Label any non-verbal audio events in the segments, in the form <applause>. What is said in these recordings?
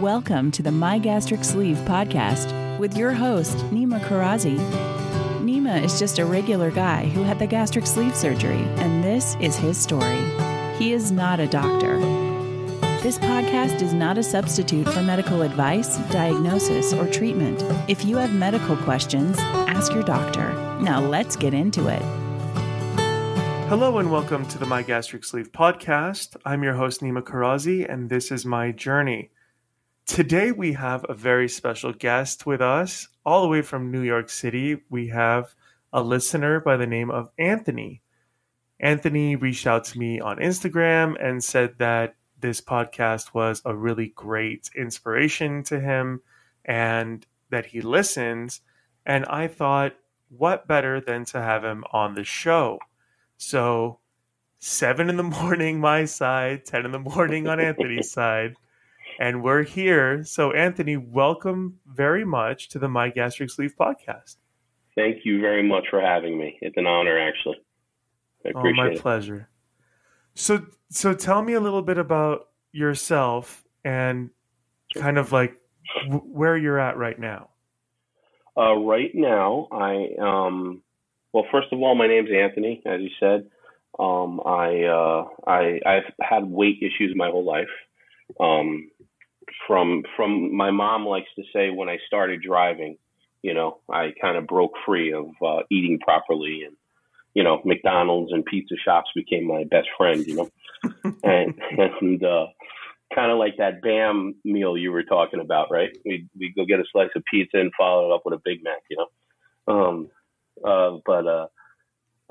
Welcome to the My Gastric Sleeve podcast with your host, Nima Karazi. Nima is just a regular guy who had the gastric sleeve surgery, and this is his story. He is not a doctor. This podcast is not a substitute for medical advice, diagnosis, or treatment. If you have medical questions, ask your doctor. Now let's get into it. Hello and welcome to the My Gastric Sleeve podcast. I'm your host, Nima Karazi, and this is my journey. Today we have a very special guest with us, all the way from New York City. We have a listener by the name of Anthony. Anthony reached out to me on Instagram and said that this podcast was a really great inspiration to him and that he listens. And I thought, what better than to have him on the show? So, seven in the <laughs> morning, my side, 10 in the morning on Anthony's <laughs> side and we're here. So, Anthony, welcome very much to the My Gastric Sleeve podcast. Thank you very much for having me. It's an honor, actually. I appreciate oh, my it. pleasure. So, so tell me a little bit about yourself and kind of like w- where you're at right now. Uh, right now, I um, well, first of all, my name's Anthony, as you said. Um, I uh, I I've had weight issues my whole life. Um, from from my mom likes to say when I started driving, you know, I kind of broke free of uh, eating properly and you know, McDonald's and pizza shops became my best friend, you know. <laughs> and and uh kind of like that BAM meal you were talking about, right? We we go get a slice of pizza and follow it up with a Big Mac, you know. Um uh but uh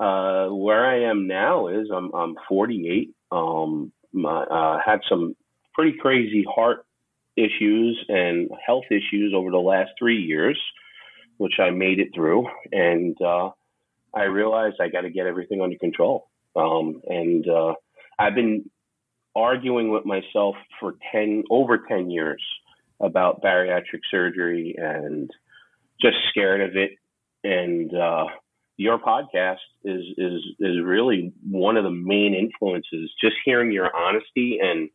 uh where I am now is I'm I'm 48. Um my uh had some pretty crazy heart issues and health issues over the last three years, which I made it through. And uh, I realized I got to get everything under control. Um, and uh, I've been arguing with myself for 10, over 10 years about bariatric surgery and just scared of it. And uh, your podcast is, is, is really one of the main influences, just hearing your honesty and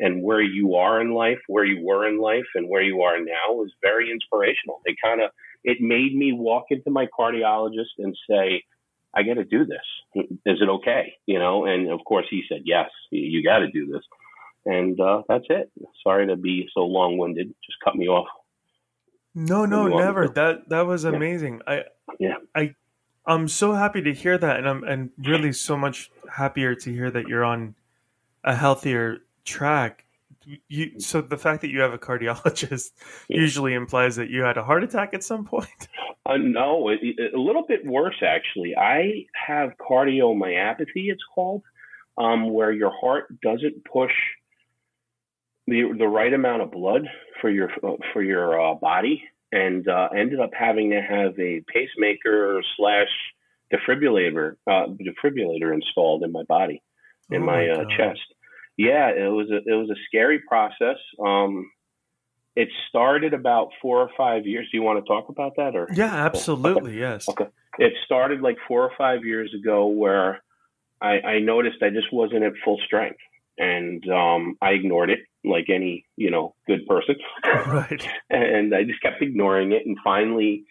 and where you are in life, where you were in life, and where you are now was very inspirational. It kind of it made me walk into my cardiologist and say, "I got to do this. Is it okay?" You know, and of course he said, "Yes, you got to do this." And uh, that's it. Sorry to be so long-winded. Just cut me off. No, no, never. That that was amazing. Yeah. I yeah. I I'm so happy to hear that, and I'm and really so much happier to hear that you're on a healthier track you so the fact that you have a cardiologist <laughs> yeah. usually implies that you had a heart attack at some point? <laughs> Uh, no it, it, a little bit worse actually. I have cardiomyopathy it's called um, where your heart doesn't push the the right amount of blood for your uh, for your uh, body and uh, ended up having to have a pacemaker slash defibrillator uh, defibrillator installed in my body in oh my, my uh, chest yeah, it was a it was a scary process. Um, it started about four or five years. Do you want to talk about that, or yeah, absolutely, okay. yes. Okay, it started like four or five years ago, where I, I noticed I just wasn't at full strength, and um, I ignored it like any you know good person, <laughs> right? and I just kept ignoring it, and finally.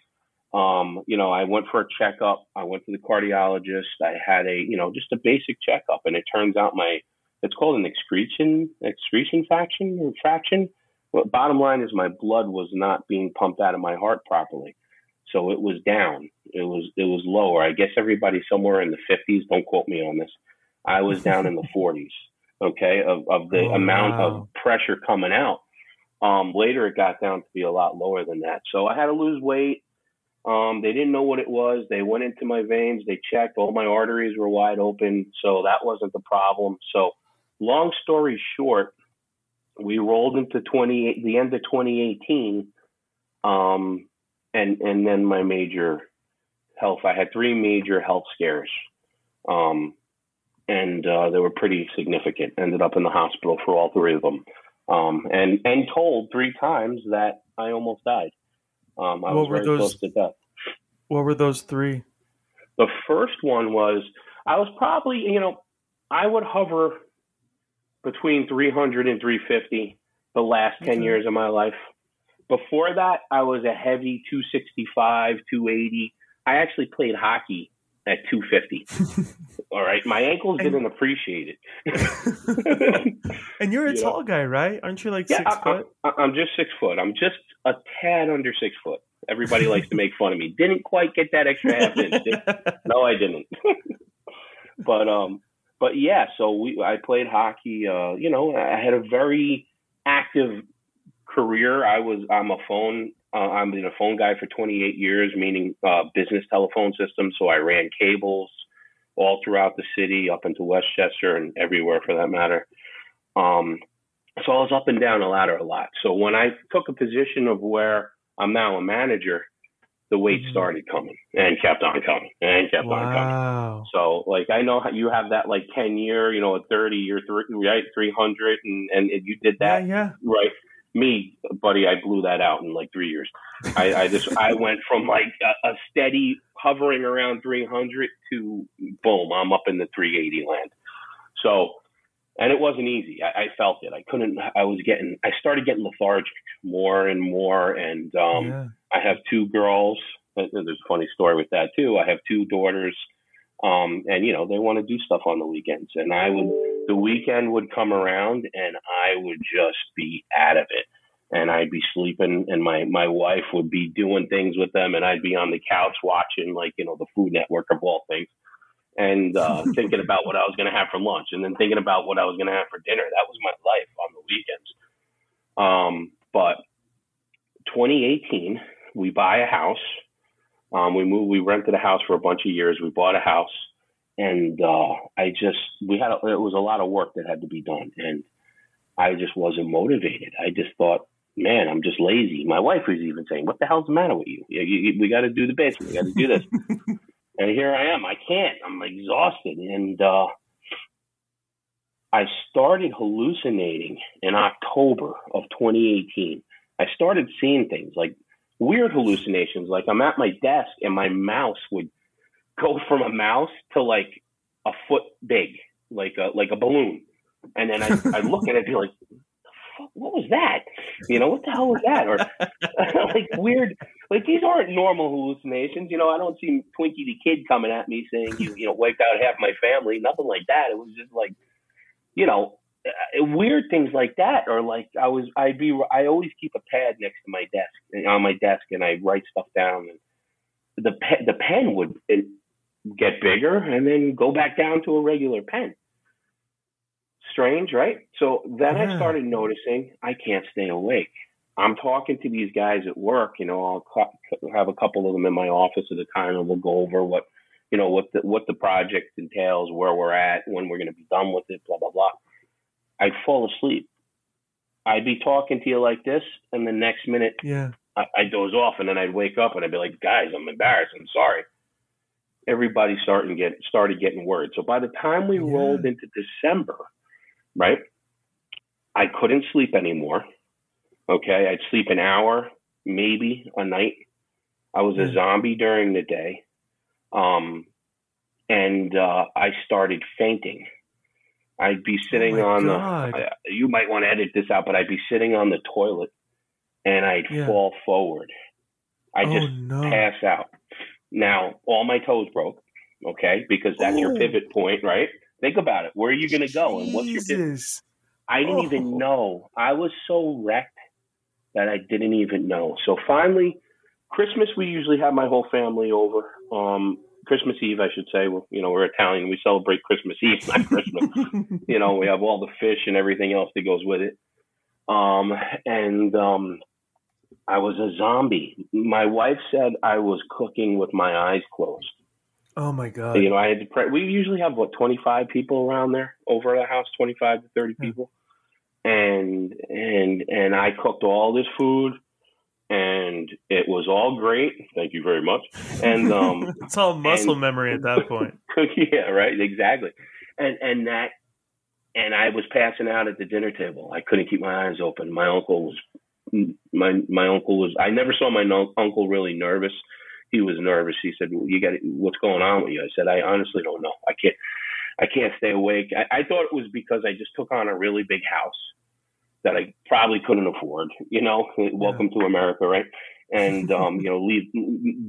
Um, you know, I went for a checkup. I went to the cardiologist. I had a, you know, just a basic checkup, and it turns out my it's called an excretion excretion fraction or fraction. But bottom line is my blood was not being pumped out of my heart properly, so it was down. It was it was lower. I guess everybody somewhere in the 50s. Don't quote me on this. I was down in the <laughs> 40s. Okay, of of the oh, amount wow. of pressure coming out. Um, later, it got down to be a lot lower than that. So I had to lose weight. Um, they didn't know what it was. They went into my veins. They checked. All my arteries were wide open. So that wasn't the problem. So long story short, we rolled into 20, the end of 2018. Um, and, and then my major health, I had three major health scares. Um, and, uh, they were pretty significant. Ended up in the hospital for all three of them. Um, and, and told three times that I almost died. Um, I what was very those, close to death. What were those three? The first one was I was probably, you know, I would hover between 300 and 350. the last 10 Okay. years of my life. Before that, I was a heavy 265, 280. I actually played hockey at 250. <laughs> All right. My ankles And- didn't appreciate it. <laughs> and you're a You know? tall guy, right? Aren't you like Yeah, six I- foot? I- I'm just six foot. I'm just a tad under six foot. Everybody <laughs> likes to make fun of me. Didn't quite get that extra half inch. No, I didn't. but um, but yeah. So we, I played hockey. Uh, you know, I had a very active career. I was, I'm a phone. Uh, I've been a phone guy for 28 years, meaning uh, business telephone systems. So I ran cables all throughout the city, up into Westchester and everywhere for that matter. Um, so I was up and down the ladder a lot. So when I took a position of where I'm now a manager, the weight Mhm. started coming and kept on coming and kept on coming. wow. So like I know how you have that like ten year, you know, a thirty year three right three hundred and and you did Yeah, that yeah. right. Me, buddy, I blew that out in like three years. I, I just I went from like a, a steady hovering around three hundred to boom, I'm up in the three eighty land. So and it wasn't easy. I, I felt it. I couldn't. I was getting. I started getting lethargic more and more. And um, yeah. I have two girls. There's a funny story with that too. I have two daughters, um, and you know they want to do stuff on the weekends. And I would, the weekend would come around, and I would just be out of it. And I'd be sleeping, and my my wife would be doing things with them, and I'd be on the couch watching, like you know, the Food Network of all things, and uh, <laughs> thinking about what I was going to have for lunch, and then thinking about what I was going to have for dinner. That was my life on the weekends. Um, but 2018, we buy a house. Um, we moved. We rented a house for a bunch of years. We bought a house, and uh, I just we had a, it was a lot of work that had to be done, and I just wasn't motivated. I just thought, man, I'm just lazy. My wife was even saying, "What the hell's the matter with you? you, you we got to do the basement. We got to do this." <laughs> and here I am. I can't. I'm exhausted, and uh, I started hallucinating in October of 2018. I started seeing things like weird hallucinations. Like I'm at my desk and my mouse would go <laughs> from a mouse to like a foot big, like a like a balloon. And then I I look at it and be like, what was that? You know, what the hell was that? Or <laughs> like weird like these aren't normal hallucinations. You know, I don't see Twinkie the Kid coming at me saying you you know wiped out half my family. Nothing like that. It was just like, you know, weird things like that. Or like I was I'd be I always keep a pad next to my desk on my desk and I write stuff down. And the pe- the pen would uh, get bigger and then go back down to a regular pen. Strange, right? So then I started noticing I can't stay awake. I'm talking to these guys at work. You know, I'll cu- have a couple of them in my office at a time, and we'll go over what, you know, what the what the project entails, where we're at, when we're going to be done with it, blah blah blah. I'd fall asleep. I'd be talking to you like this, and the next minute Yeah. I, I'd doze off, and then I'd wake up, and I'd be like, "Guys, I'm embarrassed. I'm sorry." Everybody starting get started getting worried. So by the time we Yeah. rolled into December, right, I couldn't sleep anymore. Okay, I'd sleep an hour, maybe a night. I was a zombie during the day, um, and uh, I started fainting. I'd be sitting Oh on God. the. You might want to edit this out, but I'd be sitting on the toilet, and I'd Yeah. fall forward. I oh just no. pass out. Now, all my toes broke. Okay, because that's your Oh. pivot point, right? Think about it. Where are you going to go, and what's your pivot? I didn't Oh. even know. I was so wrecked that I didn't even know. So finally, Christmas we usually have my whole family over. Um, Christmas Eve, I should say. Well, you know, we're Italian. We celebrate Christmas Eve, not <laughs> Christmas. you know, we have all the fish and everything else that goes with it. Um, and um, I was a zombie. My wife said I was cooking with my eyes closed. oh my god. You know, I had to pray. We usually have what twenty five people around there over at the house, twenty five to thirty Yeah. people, and and and I cooked all this food, and it was all great. Thank you very much. And um, <laughs> it's all muscle and- memory at that point. <laughs> yeah, right, exactly. And and that, and I was passing out at the dinner table. I couldn't keep my eyes open. My uncle was my my uncle was. I never saw my no, uncle really nervous. He was nervous. He said, well, "You got what's going on with you?" I said, "I honestly don't know. I can't. I can't stay awake. I, I thought it was because I just took on a really big house that I probably couldn't afford. You know, welcome to America, right? And um, you know, leave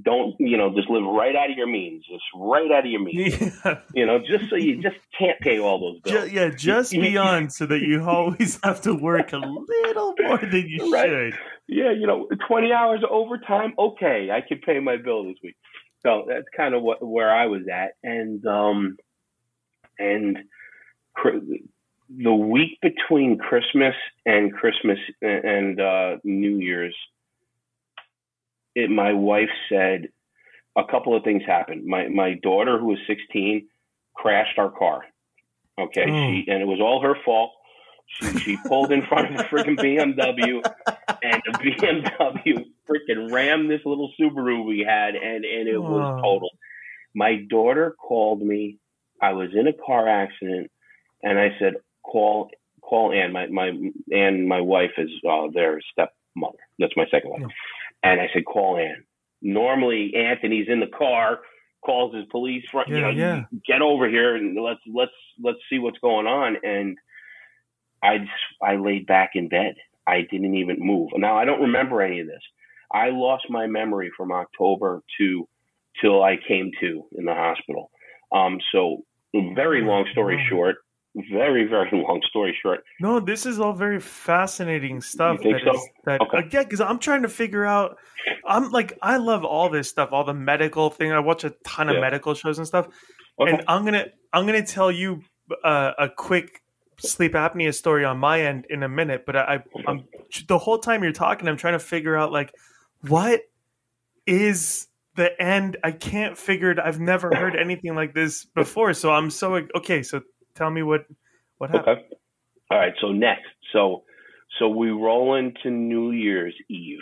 don't you know just live right out of your means, just right out of your means. <laughs> Yeah. You know, just so you just can't pay all those bills. Yeah, just <laughs> beyond so that you always <laughs> have to work a little more than you right? should. Yeah, you know, twenty hours of overtime. Okay, I can pay my bill this week. So that's kind of what where I was at, and um, and the week between Christmas and Christmas and uh, New Year's, it, my wife said a couple of things happened. My my daughter, who was 16, crashed our car. Okay, she and it was all her fault. She she pulled in front of a freaking BMW, and the BMW freaking rammed this little Subaru we had, and and it was total. My daughter called me. I was in a car accident, and I said, "Call call Ann. My my Ann, my wife is uh, their stepmother. That's my second wife." And I said, "Call Ann." Normally, Anthony's in the car, calls his police. Front, yeah, you know, yeah. get over here and let's let's let's see what's going on. And I I laid back in bed. I didn't even move. Now I don't remember any of this. I lost my memory from October to till I came to in the hospital. Um, so very long story short, very very <laughs> long story short. No, this is all very fascinating stuff. You think that so? Is, that okay. again, because I'm trying to figure out. I'm like, I love all this stuff, all the medical thing. I watch a ton of medical shows and stuff, okay. and I'm gonna I'm gonna tell you uh, a quick sleep apnea story on my end in a minute. But I, I'm the whole time you're talking, I'm trying to figure out like what is the end. I can't figure it. I've never heard anything like this before. So I'm so okay. So tell me what what happened. Okay. All right. So next, so so we roll into New Year's Eve.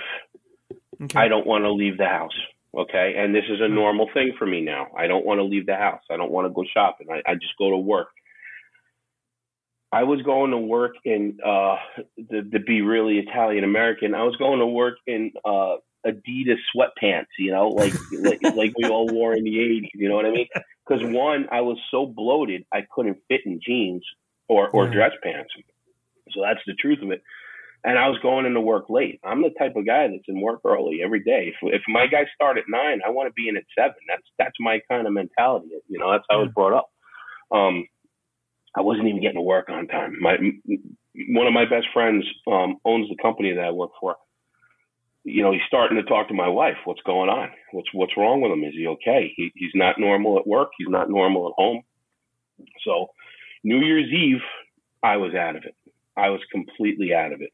Okay. I don't want to leave the house. Okay, and this is a normal thing for me now. I don't want to leave the house. I don't want to go shopping. I, I just go to work. I was going to work in uh, to, to be really Italian American. I was going to work in uh, Adidas sweatpants, you know, like like, like we all wore in the '80s. You know what I mean? Because one, I was so bloated, I couldn't fit in jeans or or dress pants. So that's the truth of it. And I was going into work late. I'm the type of guy that's in work early every day. If, if my guys start at nine, I want to be in at seven. That's that's my kind of mentality. You know, that's how I was brought up. Um, I wasn't even getting to work on time. My one of my best friends um, owns the company that I work for you know, he's starting to talk to my wife. What's going on? What's what's wrong with him? Is he okay? He, he's not normal at work. He's not normal at home. So, New Year's Eve, I was out of it. I was completely out of it,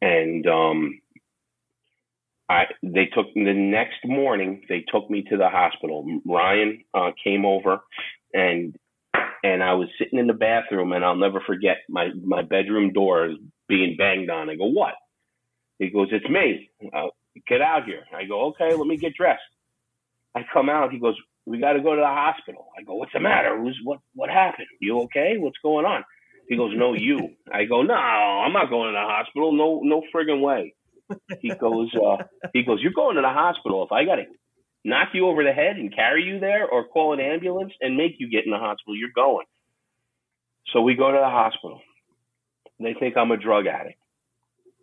and um, I they took the next morning. They took me to the hospital. Ryan uh, came over, and and I was sitting in the bathroom, and I'll never forget my my bedroom door is being banged on. I go, what? He goes, "It's me. Uh, get out here." I go, "Okay, let me get dressed." I come out. He goes, "We got to go to the hospital." I go, "What's the matter? Who's what? What happened? You okay? What's going on?" He goes, "No, you." I go, "No, I'm not going to the hospital. No, no friggin' way." He goes, uh, "He goes, you're going to the hospital. If I got to knock you over the head and carry you there, or call an ambulance and make you get in the hospital, you're going." So we go to the hospital. They think I'm a drug addict.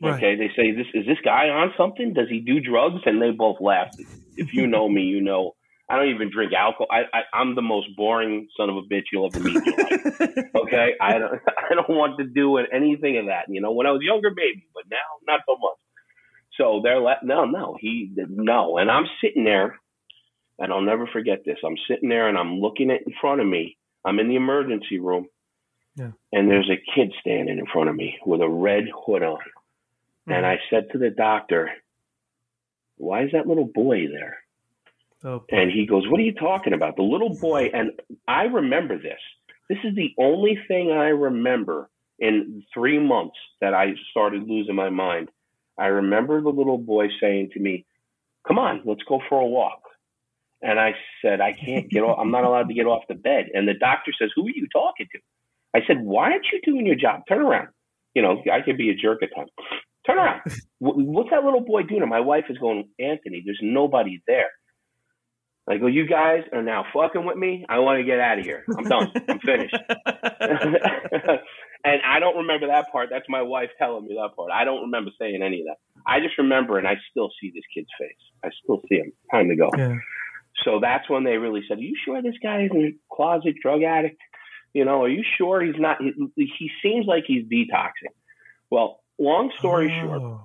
Right. Okay, they say this is this guy on something? Does he do drugs? And they both laugh. If you know me, you know I don't even drink alcohol. I, I am the most boring son of a bitch you'll ever meet in your life. <laughs> Okay, I don't <laughs> I don't want to do anything of that. You know, when I was younger, maybe, but now not so much. So they're like, no, no, he no, and I'm sitting there, and I'll never forget this. I'm sitting there and I'm looking at in front of me. I'm in the emergency room, yeah. and there's a kid standing in front of me with a red hood on. And mm-hmm. I said to the doctor, why is that little boy there? Oh, and he goes, what are you talking about? The little boy. And I remember this. This is the only thing I remember in three months that I started losing my mind. I remember the little boy saying to me, come on, let's go for a walk. And I said, I can't get off. I'm not allowed to get off the bed. And the doctor says, who are you talking to? I said, why aren't you doing your job? Turn around. You know, I could be a jerk at times. Turn around. <laughs> What's that little boy doing? And my wife is going, Anthony, there's nobody there. I go, you guys are now fucking with me. I want to get out of here. I'm done. I'm finished. <laughs> and I don't remember that part. That's my wife telling me that part. I don't remember saying any of that. I just remember, and I still see this kid's face. I still see him. Time to go. Yeah. So that's when they really said, "Are you sure this guy is a closet drug addict? You know, are you sure he's not? He, he seems like he's detoxing." Well, long story Oh. short,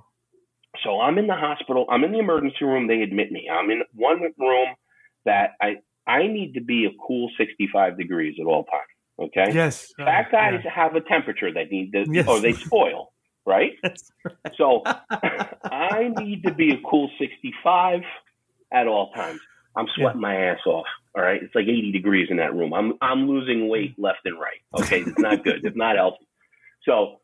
so I'm in the hospital. I'm in the emergency room. They admit me. I'm in one room that I I need to be a cool 65 degrees at all times. Okay. Yes. uh, Fat guys yeah. have a temperature that need to, Yes. or they spoil, right? <laughs> Yes. So <laughs> I need to be a cool 65 at all times. I'm sweating my ass off. All right. It's like 80 degrees in that room. I'm, I'm losing weight left and right. Okay. It's not good. It's not healthy. So,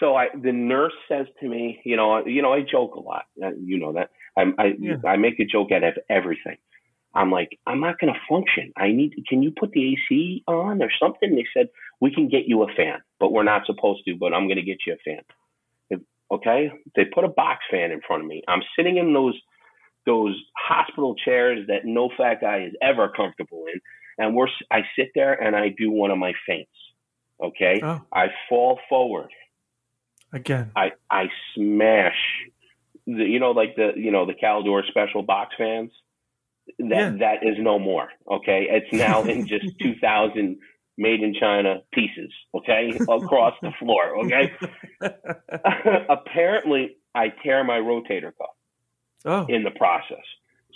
so I, the nurse says to me, you know, I- you know, I joke a lot. Uh, You know that I, I, Yeah. I make a joke out of everything. I'm like, I'm not going to function. I need, can you put the AC on or something? They said, we can get you a fan, but we're not supposed to, but I'm going to get you a fan. If- Okay. They put a box fan in front of me. I'm sitting in those, those hospital chairs that no fat guy is ever comfortable in. And we're, I sit there and I do one of my faints. Okay. Oh, I fall forward. Again. I, I smash the, you know, like the, you know, the Caldor special box fans that, Yeah. that is no more. Okay. It's now in <laughs> just 2000 made in China pieces. Okay. Across the floor. Okay. <laughs> Apparently I tear my rotator cuff oh, in the process.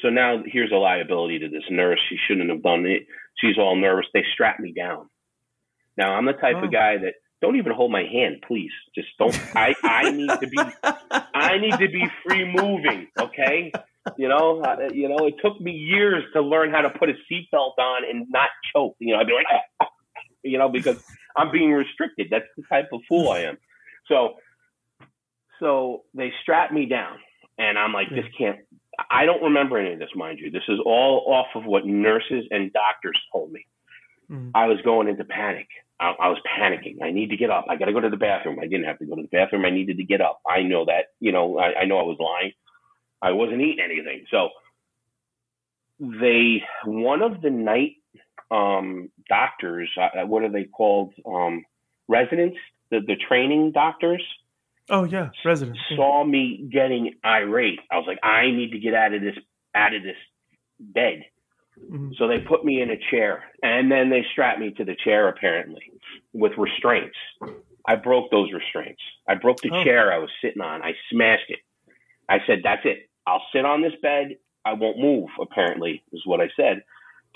So now here's a liability to this nurse. She shouldn't have done it. She's all nervous. They strap me down. Now I'm the type Oh. of guy that don't even hold my hand, please. Just don't. I I need to be I need to be free moving. Okay. You know, uh, you know, it took me years to learn how to put a seatbelt on and not choke. You know, I'd be like, <laughs> you know, because I'm being restricted. That's the type of fool I am. So, so they strap me down, and I'm like, this can't. I don't remember any of this, mind you. This is all off of what nurses and doctors told me. Mm. I was going into panic. I, I was panicking. I need to get up. I got to go to the bathroom. I didn't have to go to the bathroom. I needed to get up. I know that. You know, I, I know I was lying. I wasn't eating anything. So they, one of the night um, doctors, uh, what are they called? Um, residents, the, the training doctors oh yeah, residents. saw me getting irate. I was like, I need to get out of this, out of this bed. Mhm. So they put me in a chair and then they strapped me to the chair apparently with restraints. I broke those restraints. I broke the Oh. chair I was sitting on. I smashed it. I said, that's it. I'll sit on this bed. I won't move, apparently, is what I said.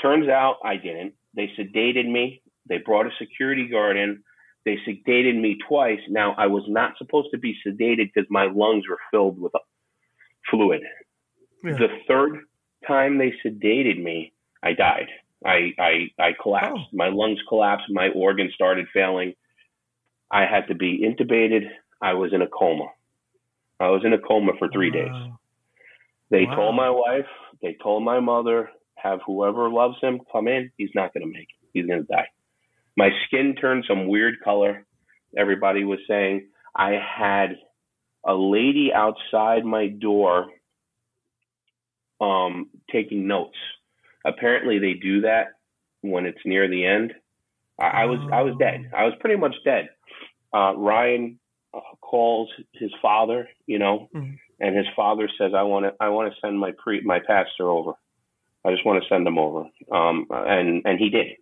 Turns out I didn't. They sedated me. They brought a security guard in. They sedated me twice. Now, I was not supposed to be sedated because my lungs were filled with fluid. Yeah. The third time they sedated me, I died. I I, I collapsed. Oh. My lungs collapsed. My organs started failing. I had to be intubated. I was in a coma. I was in a coma for three days. They Wow. told my wife, they told my mother, have whoever loves him come in. He's not going to make it. He's going to die. My skin turned some weird color. Everybody was saying I had a lady outside my door um, taking notes. Apparently, they do that when it's near the end. I, I was I was dead. I was pretty much dead. Uh, Ryan uh, calls his father, you know, Mhm. and his father says, "I want to I want to send my pre my pastor over. I just want to send him over." Um, and and he did.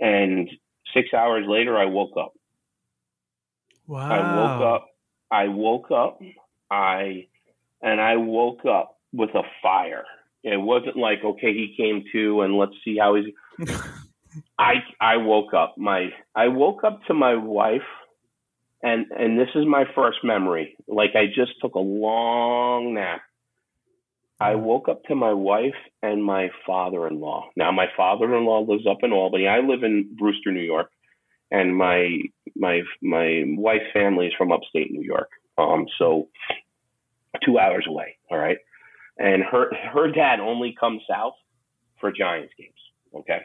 And six hours later, I woke up. Wow. I woke up. I woke up. I and I woke up with a fire. It wasn't like okay, he came to and let's see how he's. <laughs> I I woke up. My I woke up to my wife, and and this is my first memory. Like I just took a long nap. I woke up to my wife and my father-in-law. Now my father-in-law lives up in Albany. I live in Brewster, New York, and my my my wife's family is from upstate New York. Um, so two hours away. All right, and her her dad only comes south for Giants games. Okay,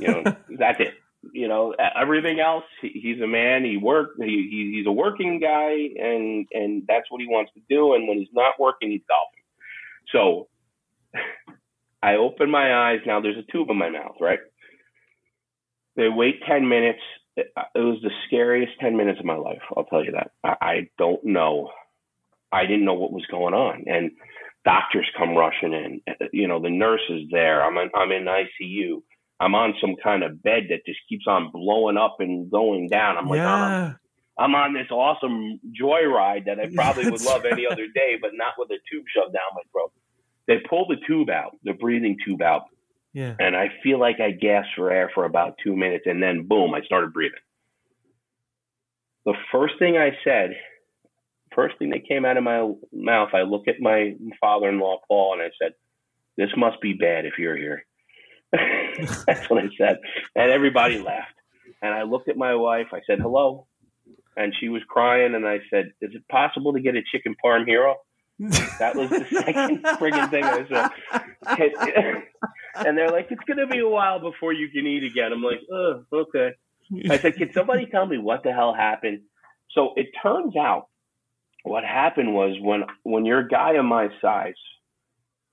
you know <laughs> that's it. You know everything else. He, he's a man. He work. He, he he's a working guy, and and that's what he wants to do. And when he's not working, he's golfing. So I open my eyes. Now there's a tube in my mouth, right? They wait 10 minutes it, uh, it was the scariest 10 minutes of my life. I'll tell you that. I, I don't know. I didn't know what was going on. And doctors come rushing in. You know, the nurse is there. I'm in, I'm in ICU. I'm on some kind of bed that just keeps on blowing up and going down. I'm like, yeah. I'm, I'm on this awesome joyride that I <laughs> probably would love any other day, but not with a tube shoved down my throat. They pull the tube out, the breathing tube out, Yeah. and I feel like I gasped for air for about two minutes, and then boom, I started breathing. The first thing I said, first thing that came out of my mouth, I look at my father-in-law Paul, and I said, "This must be bad if you're here." <laughs> That's what I said, and everybody laughed. And I looked at my wife. I said, "Hello," and she was crying. And I said, "Is it possible to get a chicken parm hero?" That was the <laughs> second friggin' thing I said. <laughs> and they're like, it's going to be a while before you can eat again. I'm like, oh, okay. I said, can somebody tell me what the hell happened? So it turns out what happened was when, when you're a guy of my size,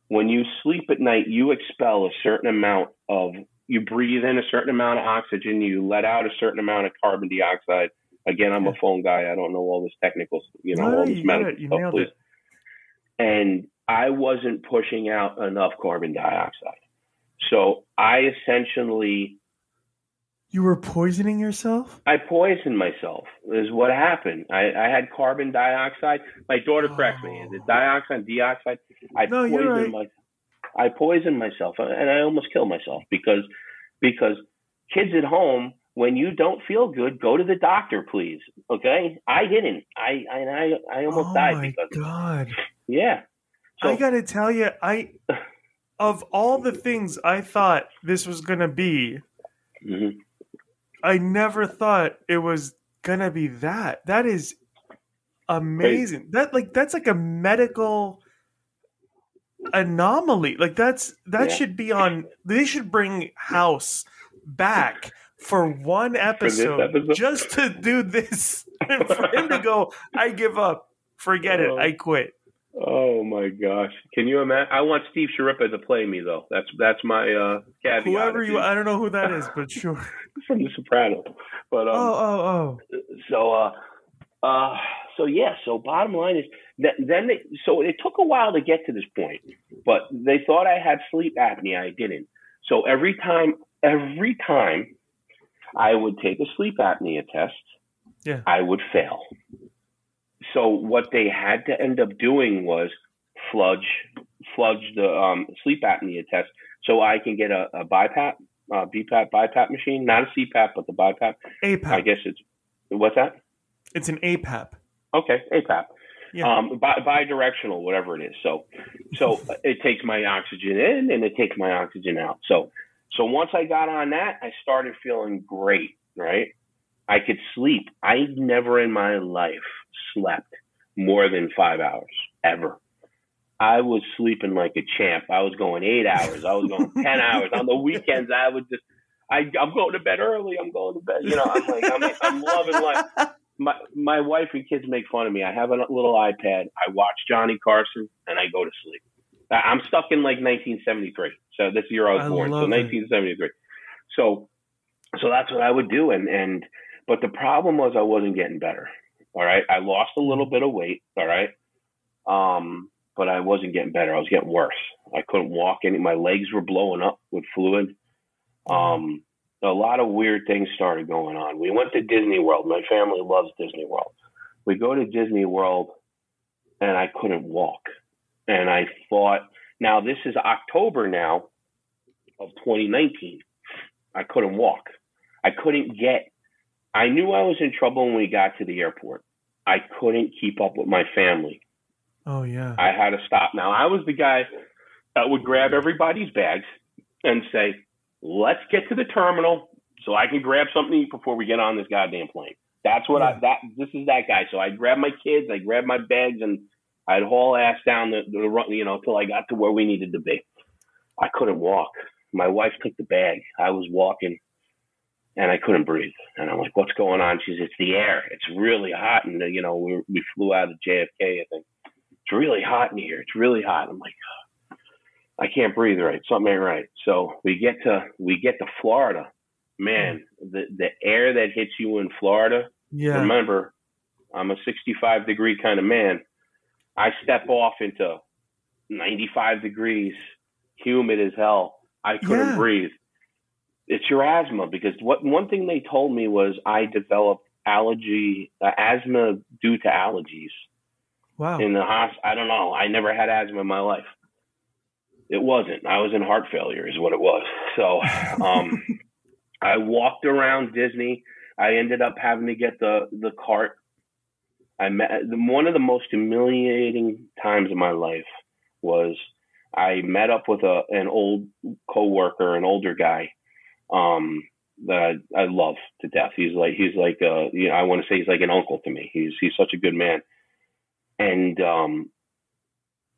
when you sleep at night, you expel a certain amount of, you breathe in a certain amount of oxygen, you let out a certain amount of carbon dioxide. Again, I'm a phone guy. I don't know all this technical, you know, No, all this medical stuff, please and I wasn't pushing out enough carbon dioxide. So I essentially You were poisoning yourself? I poisoned myself is what happened. I, I had carbon dioxide. My daughter corrects me. Is it dioxide, dioxide? I No, poisoned my I poisoned myself and I almost killed myself because because kids at home when you don't feel good, go to the doctor, please. Okay, I didn't. I I I, almost oh died because god. yeah. So I got to tell you, I <laughs> of all the things I thought this was going to be, mhm. I never thought it was going to be that. That is amazing. That like that's like a medical anomaly. Like that's that Yeah. should be on they should bring House back for one episode, episode? just to do this <laughs> for him to go I give up. Forget it. Oh. I quit. Oh my gosh! Can you imagine? I want Steve Schirripa to play me though. That's that's my uh, caveat. Whoever you I don't know who that is, but sure. <laughs> from The Sopranos. But um, oh, oh, oh. so uh, uh, so yeah. So bottom line is that then they, so it took a while to get to this point, but they thought I had sleep apnea. I didn't. So every time, every time I would take a sleep apnea test, Yeah. I would fail. So what they had to end up doing was fludge, fludge the um, sleep apnea test, so I can get a, a BiPAP, uh, BPAP, BiPAP machine, not a CPAP, but the BiPAP. APAP. I guess it's what's that? It's an APAP. Okay, APAP. Yeah. Um, bi-directional, whatever it is. So, so <laughs> it takes my oxygen in and it takes my oxygen out. So, so once I got on that, I started feeling great. Right? I could sleep. I never in my life slept more than five hours ever. I was sleeping like a champ. I was going eight hours. I was going ten <laughs> hours. On the weekends, I would just, I, I'm going to bed early. I'm going to bed. You know, I'm like, I'm, I'm loving life <laughs> my my wife and kids make fun of me. I have a little iPad. I watch Johnny Carson and I go to sleep. I'm stuck in like 1973. So this year I was I born. So love it. 1973. So so that's what I would do. And and but the problem was I wasn't getting better. All right. I lost a little bit of weight. All right. Um, but I wasn't getting better. I was getting worse. I couldn't walk any. My legs were blowing up with fluid. Um, a lot of weird things started going on. We went to Disney World. My family loves Disney World. We go to Disney World, and I couldn't walk. And I thought, now this is October now of 2019. I couldn't walk. I couldn't get. I knew I was in trouble when we got to the airport. I couldn't keep up with my family. Oh yeah. I had to stop. Now I was the guy that would grab everybody's bags and say, "Let's get to the terminal so I can grab something to eat before we get on this goddamn plane." That's what I that this is that guy. So I'd grab my kids, I'd grab my bags, and I'd haul ass down the, the run, you know, till I got to where we needed to be. I couldn't walk. My wife took the bag. I was walking, and I couldn't breathe. And I'm like, "What's going on?" She says, "It's the air. It's really hot." And uh, you know, we we flew out of JFK, I think it's really hot in here. It's really hot. I'm like, I can't breathe right. Something ain't right. So we get to we get to Florida, man, the the air that hits you in Florida. Yeah. Remember, I'm a 65 degree kind of man. I step off into 95 degrees, humid as hell. I couldn't Yeah. breathe. It's your asthma because what one thing they told me was I developed allergy uh, asthma due to allergies Wow. in the hospital. I don't know. I never had asthma in my life. It wasn't. I was in heart failure, is what it was. So, um, <laughs> I walked around Disney. I ended up having to get the the cart. I met one of the most humiliating times of my life was I met up with a an old coworker, an older guy, um, that I, I love to death. He's like he's like uh, you know, I want to say he's like an uncle to me. He's he's such a good man and um,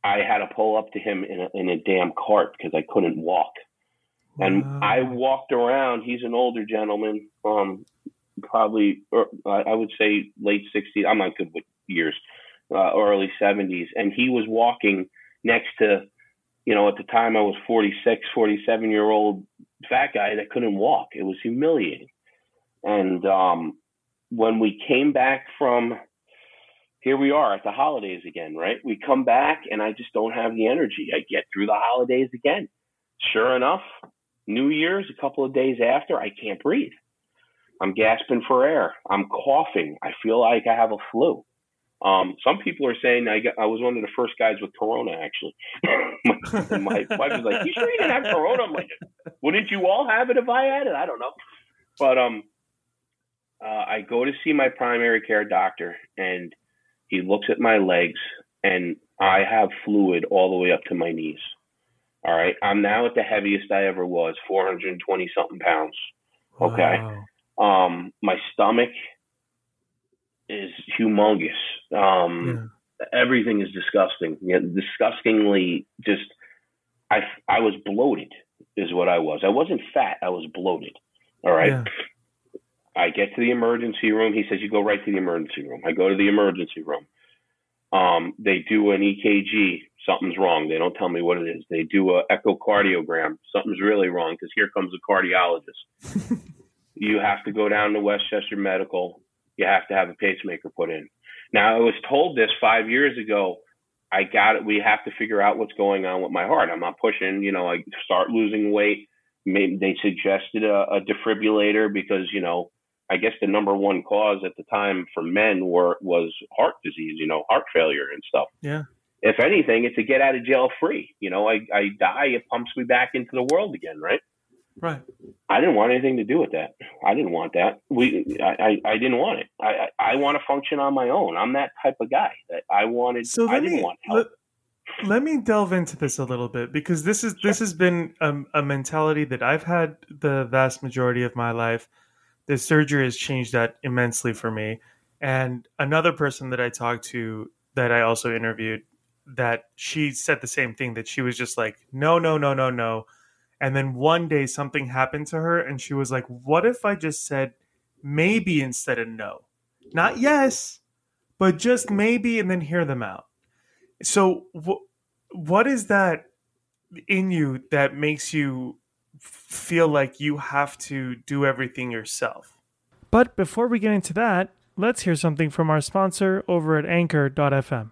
I had to pull up to him in a, in a damn cart because I couldn't walk. And Wow. I walked around. He's an older gentleman, um, probably or, I I would say late 60s. I'm not good with years, uh, early 70s. And he was walking next to, you know, at the time I was 46, 47 year old fat guy that couldn't walk. It was humiliating. And um, when we came back from here we are at the holidays again, right? We come back and I just don't have the energy. I get through the holidays again. Sure enough, New Year's, a couple of days after, I can't breathe. I'm gasping for air. I'm coughing. I feel like I have a flu. Um, some people are saying I, got, I was one of the first guys with corona, actually. my, <laughs> my wife was like, You sure you didn't have corona? I'm like, Wouldn't you all have it if I had it? I don't know. But um, uh, I go to see my primary care doctor, and he looks at my legs, and I have fluid all the way up to my knees. All right. I'm now at the heaviest I ever was, 420 something pounds. Okay. Wow. Um, my stomach is humongous. Um, everything is disgusting. Yeah, disgustingly just I I was bloated is what I was. I wasn't fat, I was bloated. All right. Yeah. I get to the emergency room. He says you go right to the emergency room. I go to the emergency room. Um, they do an EKG. Something's wrong. They don't tell me what it is. They do a echocardiogram. Something's really wrong because here comes a cardiologist. <laughs> you have to go down to Westchester Medical. You have to have a pacemaker put in. Now, I was told this five years ago. I got it. We have to figure out what's going on with my heart. I'm not pushing. You know, I start losing weight. Maybe they suggested a, a defibrillator because you know, I guess the number one cause at the time for men were was heart disease. You know, heart failure and stuff. Yeah. If anything, it's a get out of jail free. You know, I I die, it pumps me back into the world again, right? Right. I didn't want anything to do with that. I didn't want that. We, I, I, I didn't want it. I, I, I want to function on my own. I'm that type of guy that I wanted. So I let didn't me want help. let, let me delve into this a little bit because this is this has been a, a mentality that I've had the vast majority of my life. The surgery has changed that immensely for me. And another person that I talked to that I also interviewed that she said the same thing that she was just like no no no no no and then one day something happened to her and she was like what if I just said maybe instead of no? Not yes but just maybe and then hear them out. So wh- what is that in you that makes you feel like you have to do everything yourself? But before we get into that let's hear something from our sponsor over at anchor.fm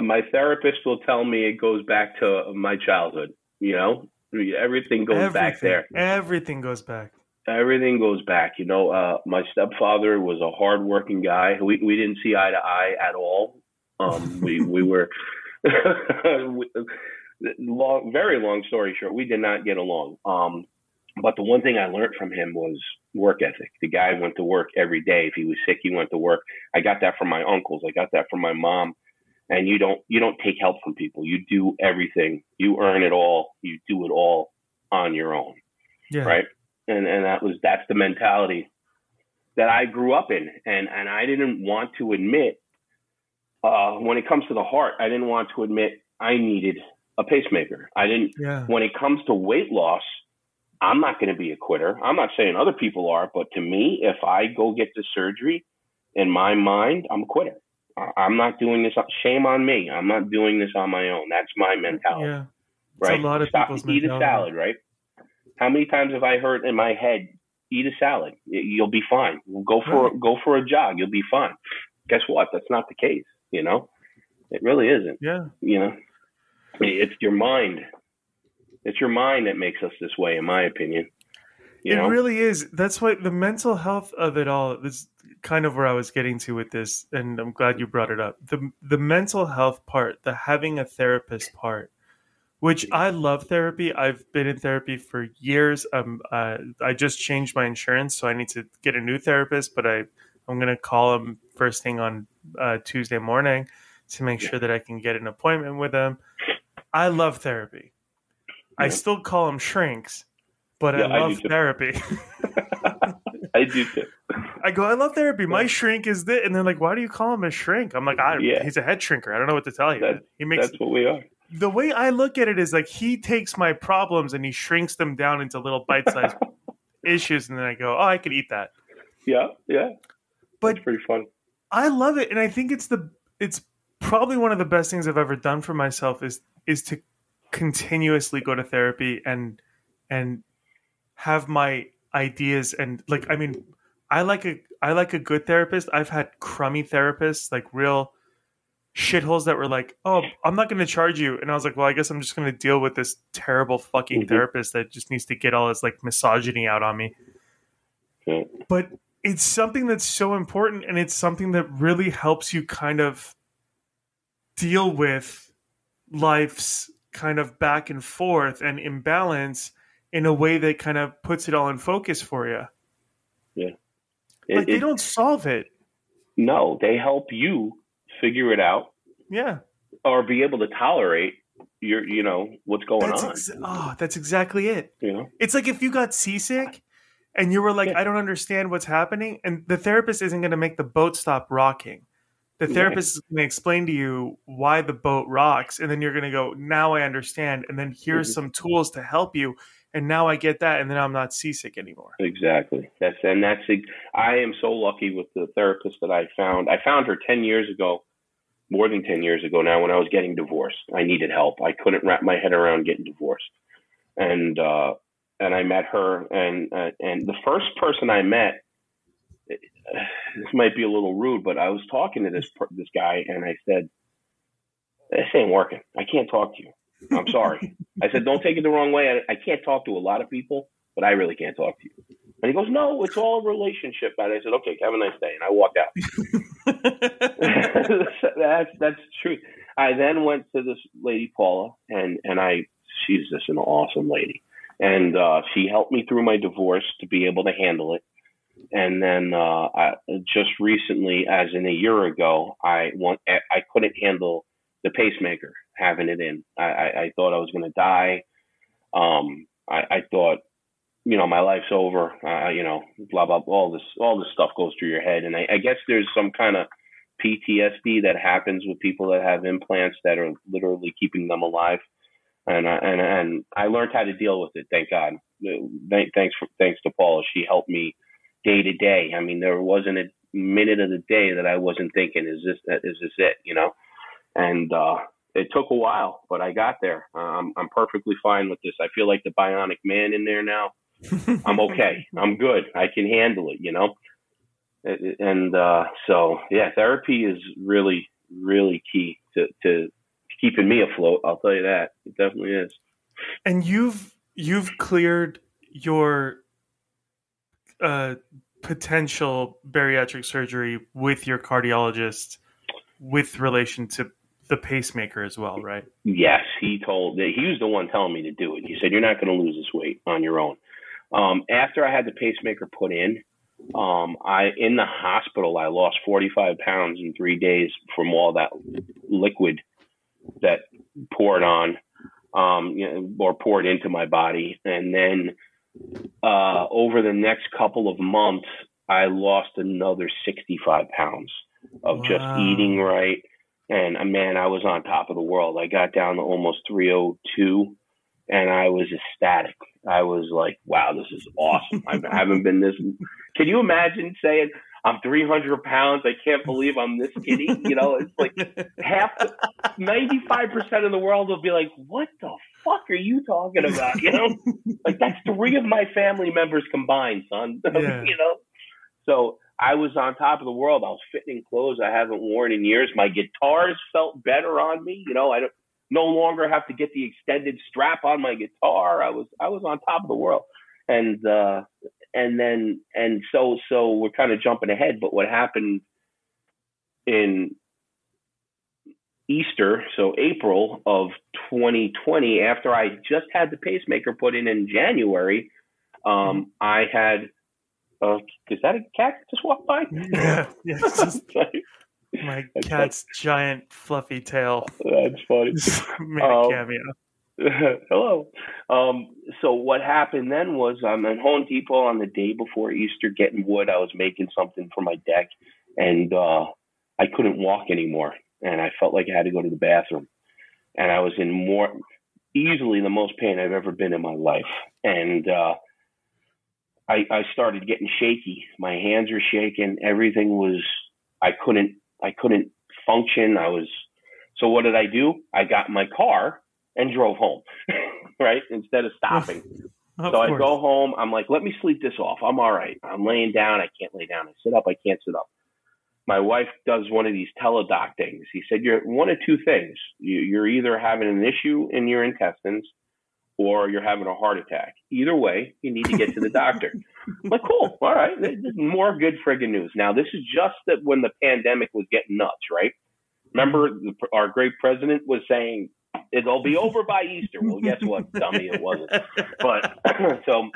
My therapist will tell me it goes back to my childhood. You know, everything goes back there. everything goes back Everything goes back. You know, uh, my stepfather was a hardworking guy. We we didn't see eye to eye at all. Um, <laughs> we we were <laughs> long, very long story short. We did not get along. Um, but the one thing I learned from him was work ethic. The guy went to work every day. If he was sick, he went to work. I got that from my uncles. I got that from my mom. And you don't you don't take help from people. You do everything. You earn it all. You do it all on your own yeah right? and and that was that's the mentality that I grew up in, and and I didn't want to admit uh, when it comes to the heart, I didn't want to admit I needed a pacemaker. I didn't. Yeah. When it comes to weight loss, I'm not going to be a quitter. I'm not saying other people are, but to me, if I go get the surgery, in my mind, I'm a quitter. I'm not doing this. Shame on me. I'm not doing this on my own. That's my mentality. Yeah. It's right. a lot of Stop people's eat a salad. Right. How many times have I heard in my head, "Eat a salad. You'll be fine. Go for Right. go for a jog. You'll be fine." Guess what? That's not the case. You know, it really isn't. Yeah. You know, it's your mind. It's your mind that makes us this way, in my opinion. It know, really is. That's why the mental health of it all is kind of where I was getting to with this, and I'm glad you brought it up. the The mental health part, the having a therapist part, which I love therapy. I've been in therapy for years. Um, uh, I just changed my insurance, so I need to get a new therapist. But I, I'm gonna call him first thing on uh, Tuesday morning to make sure that I can get an appointment with him. I love therapy. I still call them shrinks, but Yeah, I I love too. therapy. <laughs> I do too. I go, I love therapy. My shrink is this, and they're like, "Why do you call him a shrink?" I'm like, I, Yeah. "He's a head shrinker. I don't know what to tell you." That- he makes That's what we are. the way I look at it is like he takes my problems and he shrinks them down into little bite-sized <laughs> issues, and then I go, "Oh, I could eat that." Yeah, yeah. But It's pretty fun. I love it, and I think it's the it's probably one of the best things I've ever done for myself is is to continuously go to therapy and and have my ideas and like I mean I like a I like a good therapist. I've had crummy therapists, like real shitholes that were like, "Oh, I'm not going to charge you," and I was like, "Well, I guess I'm just going to deal with this terrible fucking Mhm. therapist that just needs to get all his like misogyny out on me." Yeah. But it's something that's so important, and it's something that really helps you kind of deal with life's kind of back and forth and imbalance in a way that kind of puts it all in focus for you. It- Like they it- don't solve it. no, they help you figure it out Yeah. or be able to tolerate your, you know, what's going That's on. ex- oh, that's exactly it. you know, It's like if you got seasick and you were like, Yeah. I don't understand what's happening, and the therapist isn't going to make the boat stop rocking. The therapist is going to explain to you why the boat rocks, and then you're going to go, Now I understand. And then here's Mhm. some tools to help you. And now I get that, and then I'm not seasick anymore. exactly. That's and that's. I am so lucky with the therapist that I found. I found her ten years ago, more than ten years ago now. When I was getting divorced, I needed help. I couldn't wrap my head around getting divorced, and uh, and I met her. And uh, and the first person I met, this might be a little rude, but I was talking to this this guy, and I said, "This ain't working. I can't talk to you. I'm sorry." I said, "Don't take it the wrong way. I, I can't talk to a lot of people, but I really can't talk to you." And he goes, "No, it's all a relationship." And I said, "Okay, have a nice day," and I walked out. <laughs> <laughs> that's that's true. I then went to this lady Paula, and and I she's just an awesome lady, and uh, she helped me through my divorce to be able to handle it. And then uh, I, just recently, as in a year ago, I want I couldn't handle the pacemaker having it in. I, I, I thought I was going to die. Um, I, I thought, you know, my life's over. Uh, you know, blah blah. Blah. All this all this stuff goes through your head, and I, I guess there's some kind of PTSD that happens with people that have implants that are literally keeping them alive. And I, and and I learned how to deal with it. Thank God. Thanks for, thanks to Paula. She helped me day to day. I mean, there wasn't a minute of the day that I wasn't thinking, "Is this is this it?" You know. And uh, it took a while, but I got there. Um, I'm perfectly fine with this. I feel like the bionic man in there now. <laughs> I'm okay. I'm good. I can handle it. You know and uh, so yeah, therapy is really really key to, to keeping me afloat. I'll tell you that it definitely is. And you've you've cleared your uh, potential bariatric surgery with your cardiologist with relation to the pacemaker as well, right? Yes, he told that he was the one telling me to do it. He said you're not going to lose this weight on your own. Um, after I had the pacemaker put in, um, I in the hospital I lost 45 pounds in three days from all that liquid that poured on, um, you know, or poured into my body, and then uh, over the next couple of months, I lost another 65 pounds of just eating right. And uh, man, I was on top of the world. I got down to almost 302 and I was ecstatic. I was like, wow, this is awesome. I <laughs> haven't been this. Can you imagine saying, I'm 300 pounds. I can't believe I'm this skinny. You know, it's like half, the, <laughs> 95% of the world will be like, what the fuck are you talking about? You know, <laughs> like that's three of my family members combined, son. Yeah. you know, so I was on top of the world. I was fitting in clothes I haven't worn in years. My guitars felt better on me. You know, I don't no longer have to get the extended strap on my guitar. I was I was on top of the world, and uh, and then and so so we're kind of jumping ahead. But what happened in Easter, so April of 2020, after I just had the pacemaker put in in January, um, I had. Uh, is that a cat that just walked by? <laughs> Yeah, yeah, just <laughs> my That's cat's giant fluffy tail That's funny. <laughs> made a Um, cameo. Hello. Um, so what happened then was I'm at Home Depot on the day before Easter getting wood. I was making something for my deck, and uh, I couldn't walk anymore, and I felt like I had to go to the bathroom, and I was in more easily the most pain I've ever been in my life, and uh, I, I started getting shaky. My hands were shaking. Everything was. I couldn't. I couldn't function. I was. So what did I do? I got in my car and drove home, <laughs> right? Instead of stopping. So I go home. I'm like, let me sleep this off. I'm all right. I'm laying down. I can't lay down. I sit up. I can't sit up. My wife does one of these teledoc things. He said, you're one of two things. You, you're either having an issue in your intestines or you're having a heart attack. Either way, you need to get to the <laughs> doctor. Like, cool. All right. This is more good friggin' news. Now, this is just that when the pandemic was getting nuts, right? Remember, the, our great president was saying, it'll be over by Easter. Well, guess what, dummy? It wasn't. But <clears throat> so,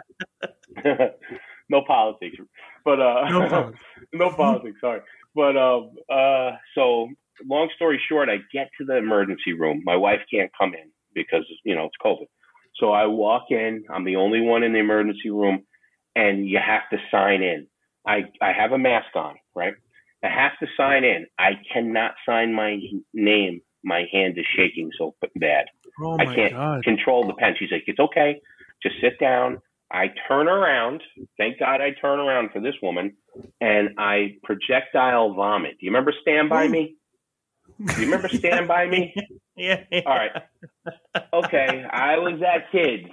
<laughs> no politics. But uh, No <laughs> problem. no politics. Sorry. But um, uh, so long story short, I get to the emergency room. My wife can't come in because you know it's COVID. So I walk in. I'm the only one in the emergency room, and you have to sign in. I I have a mask on, right? I have to sign in. I cannot sign my name. My hand is shaking so bad oh I can't god. control the pen. She's like, it's okay. Just sit down. I turn around. Thank God I turn around for this woman and I projectile vomit. Do you remember Stand By Me? Do you remember <laughs> Stand By Me? <laughs> Yeah. All right. Okay. I was that kid.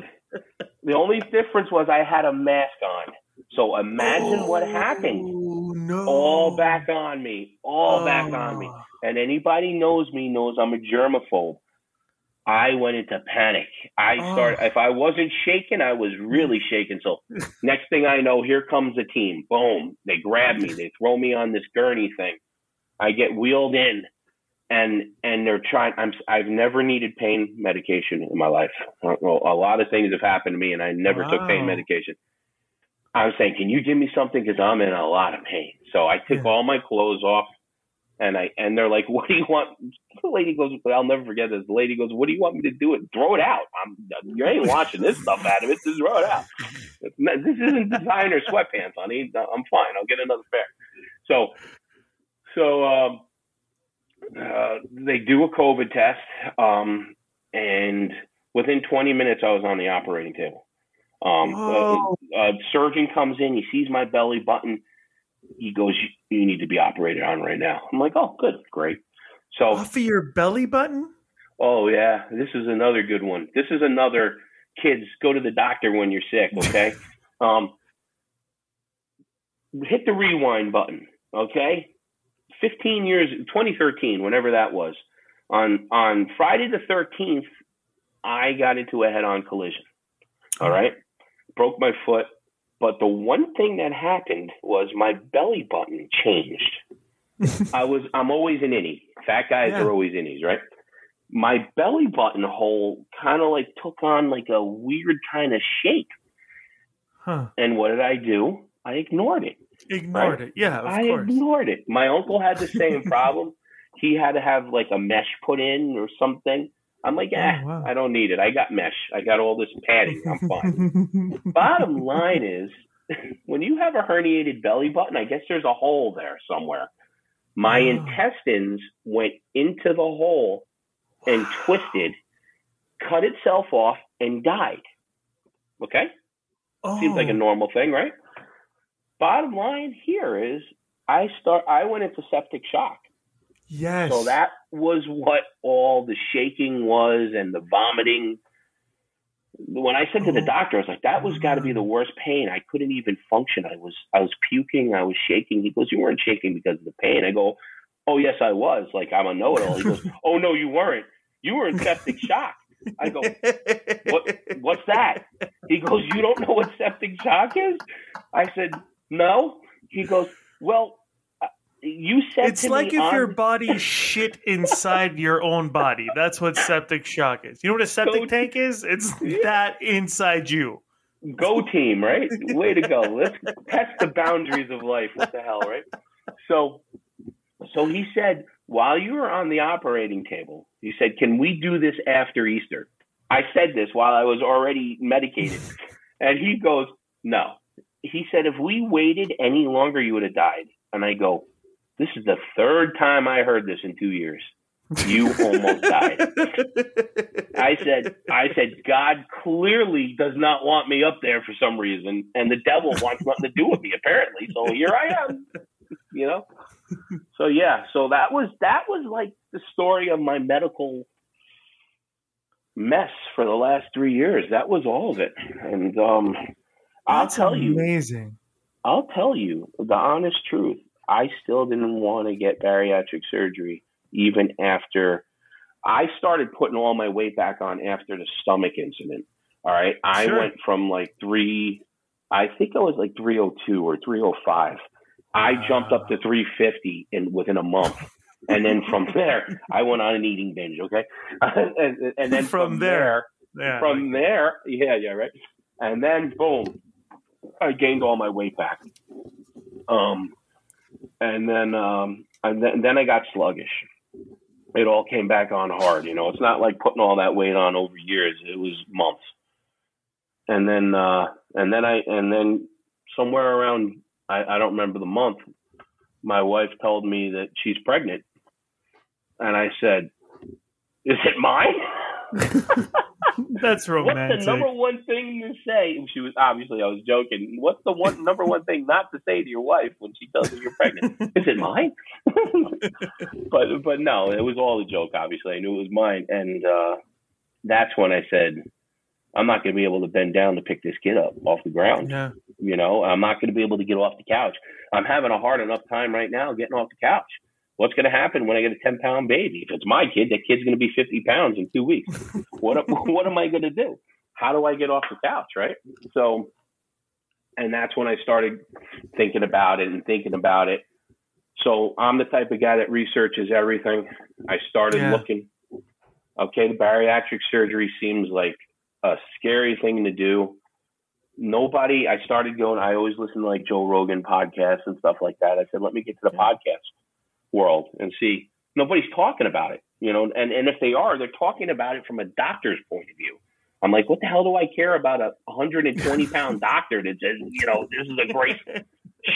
The only difference was I had a mask on. So imagine what oh, happened. Oh, no. All back on me. All back on me Oh. and anybody knows me knows I'm a germaphobe. I went into panic. I Oh. started. If I wasn't shaking, I was really shaking. So <laughs> next thing I know, here comes the team. Boom! They grab me. They throw me on this gurney thing. I get wheeled in, and and they're trying. I'm. I've never needed pain medication in my life. Well, a lot of things have happened to me, and I never took pain medication. I'm saying, can you give me something? Because I'm in a lot of pain. So I took Yeah. all my clothes off, and I and they're like, "What do you want?" The lady goes, "I'll never forget this." The lady goes, "What do you want me to do? It throw it out. I'm you ain't washing this stuff out of it. Just throw it out. This isn't designer sweatpants, honey. I'm fine. I'll get another pair." So, so um, uh, they do a COVID test, um, and within 20 minutes, I was on the operating table. Um, Whoa. uh, uh, surgeon comes in, he sees my belly button. He goes, you, you need to be operated on right now. I'm like, oh, good, great. So, Off of your belly button? oh, yeah, this is another good one. This is another kids go to the doctor when you're sick, okay? <laughs> um, hit the rewind button, okay? 15 years, 2013, whenever that was. On, on Friday the 13th, I got into a head on collision. All right. Broke my foot. But the one thing that happened was my belly button changed. <laughs> I was I'm always an innie. Fat guys Yeah. are always innies, right? My belly button hole kind of like took on like a weird kind of shape. Huh. And what did I do? I ignored it. Ignored Right. it. Yeah, of I course. ignored it. My uncle had the same <laughs> problem. he had to have like a mesh put in or something. I'm like, yeah, Oh, eh, wow. I don't need it. I got mesh. I got all this padding. I'm fine. <laughs> Bottom line is, <laughs> when you have a herniated belly button, I guess there's a hole there somewhere. My Oh. intestines went into the hole and <sighs> twisted, cut itself off, and died. Okay? Seems like a Oh, normal thing, right? Bottom line here is I start I went into septic shock. yes. So that was what all the shaking was and the vomiting. When I said to the Oh. doctor, I was like, "That was got to be the worst pain. I couldn't even function. I was, I was puking. I was shaking." He goes, "You weren't shaking because of the pain." I go, "Oh yes, I was. Like I'm a know-it-all." He goes, <laughs> "Oh no, you weren't. You were in septic shock." I go, "What? What's that?" He goes, "You don't know what septic shock is?" I said, "No." He goes, "Well." uh, You said It's like if on your body shit inside your own body. That's what septic shock is. You know what a septic So- tank is? It's that inside you. Go <laughs> team, right? Way to go. Let's test the boundaries of life. What the hell, right? So, so he said, while you were on the operating table, he said, "Can we do this after Easter?" I said this while I was already medicated, <laughs> and he goes, "No." He said, "If we waited any longer, you would have died." And I go, "This is the third time I heard this in two years. You <laughs> almost died." I said, I said, God clearly does not want me up there for some reason, and the devil wants nothing to do with me apparently. So here I am, you know. So yeah, so that was that was like the story of my medical mess for the last three years. That was all of it, and um, I'll That's tell you, amazing. I'll tell you the honest truth. I still didn't want to get bariatric surgery even after I started putting all my weight back on after the stomach incident. All right. I Sure. went from like three, I think I was like 302 or 305. I jumped up to 350 in within a month. And then from <laughs> there, I went on an eating binge. Okay. <laughs> and, and then From from, there. there Yeah. from there, yeah, yeah, right. And then boom, I gained all my weight back. Um, and then um, and then then I got sluggish. It all came back on hard. You know, it's not like putting all that weight on over years. It was months. And then uh, and then I and then somewhere around I, I don't remember the month. My wife told me that she's pregnant, and I said, "Is it mine?" <laughs> <laughs> <laughs> That's romantic. What's the number one thing to say? She was obviously I was joking. What's the one number one thing not to say to your wife when she tells you you're pregnant? <laughs> Is it mine? <laughs> but but no, it was all a joke. Obviously, I knew it was mine, and uh, that's when I said, I'm not going to be able to bend down to pick this kid up off the ground. yeah. You know, I'm not going to be able to get off the couch. I'm having a hard enough time right now getting off the couch. What's going to happen when I get a 10 pound baby? If it's my kid, that kid's going to be 50 pounds in two weeks. <laughs> what what am I going to do? How do I get off the couch, right? So, and that's when I started thinking about it and thinking about it. So I'm the type of guy that researches everything. I started Yeah. looking. Okay, the bariatric surgery seems like a scary thing to do. Nobody, I started going, I always listen to like Joe Rogan podcasts and stuff like that. I said, let me get to the podcast world and see. Nobody's talking about it, you know, and, and if they are, they're talking about it from a doctor's point of view. I'm like, what the hell do I care about a 120 <laughs> pound doctor that says, you know, this is a great <laughs>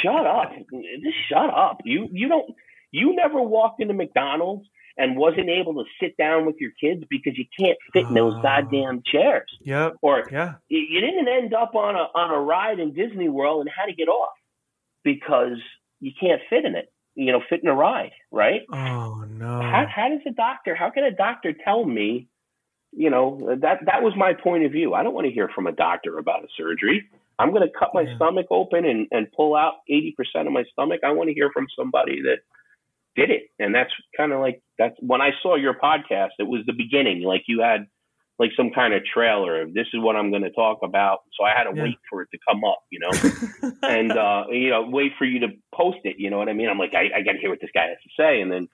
shut up. Just shut up. You you don't you never walked into McDonald's and wasn't able to sit down with your kids because you can't fit in those Oh. goddamn chairs. Yep. Or Yeah. you you didn't end up on a on a ride in Disney World and had to get off because you can't fit in it. You know, fit in a ride, right? Oh no. How how does a doctor? How can a doctor tell me? You know that that was my point of view. I don't want to hear from a doctor about a surgery. I'm going to cut my Yeah. stomach open and and pull out eighty percent of my stomach. I want to hear from somebody that did it, and that's kind of like that's when I saw your podcast. It was the beginning, like you had like some kind of trailer of this is what I'm going to talk about. So I had to Yeah. wait for it to come up, you know <laughs> and uh, you know, wait for you to post it. You know what I mean? I'm like, I, I got to hear what this guy has to say. And then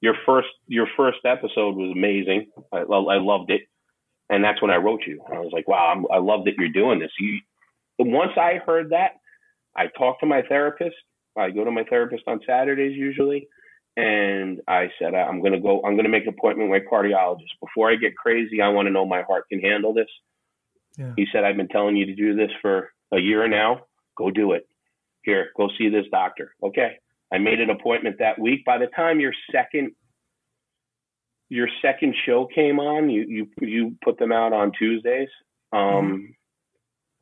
your first your first episode was amazing. I, I loved it, and that's when I wrote you. I was like, wow, I'm, I love that you're doing this. You once I heard that, I talked to my therapist. I go to my therapist on Saturdays usually, and I said I'm going to go. I'm going to make an appointment with a cardiologist before I get crazy. I want to know my heart can handle this. Yeah. He said I've been telling you to do this for a year now. Go do it. Here, go see this doctor. Okay. I made an appointment that week. By the time your second your second show came on, you you you put them out on Tuesdays. Um, Mm-hmm.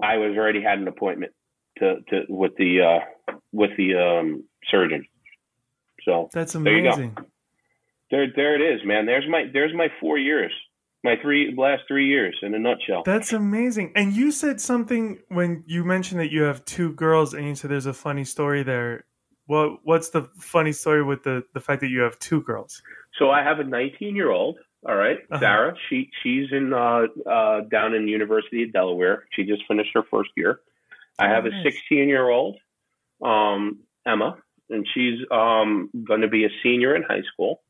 I was already had an appointment to to with the uh, with the um, surgeon. So That's There amazing. there there it is, man. There's my there's my four years, my three last three years in a nutshell. That's amazing. And you said something when you mentioned that you have two girls, and you said there's a funny story there. What What's the funny story with the the fact that you have two girls? So I have a 19 year old. All right, Uh-huh. Sarah. She she's in uh, uh, down in University of Delaware. She just finished her first year. I have a 16 year old, um, Emma, and she's um, going to be a senior in high school.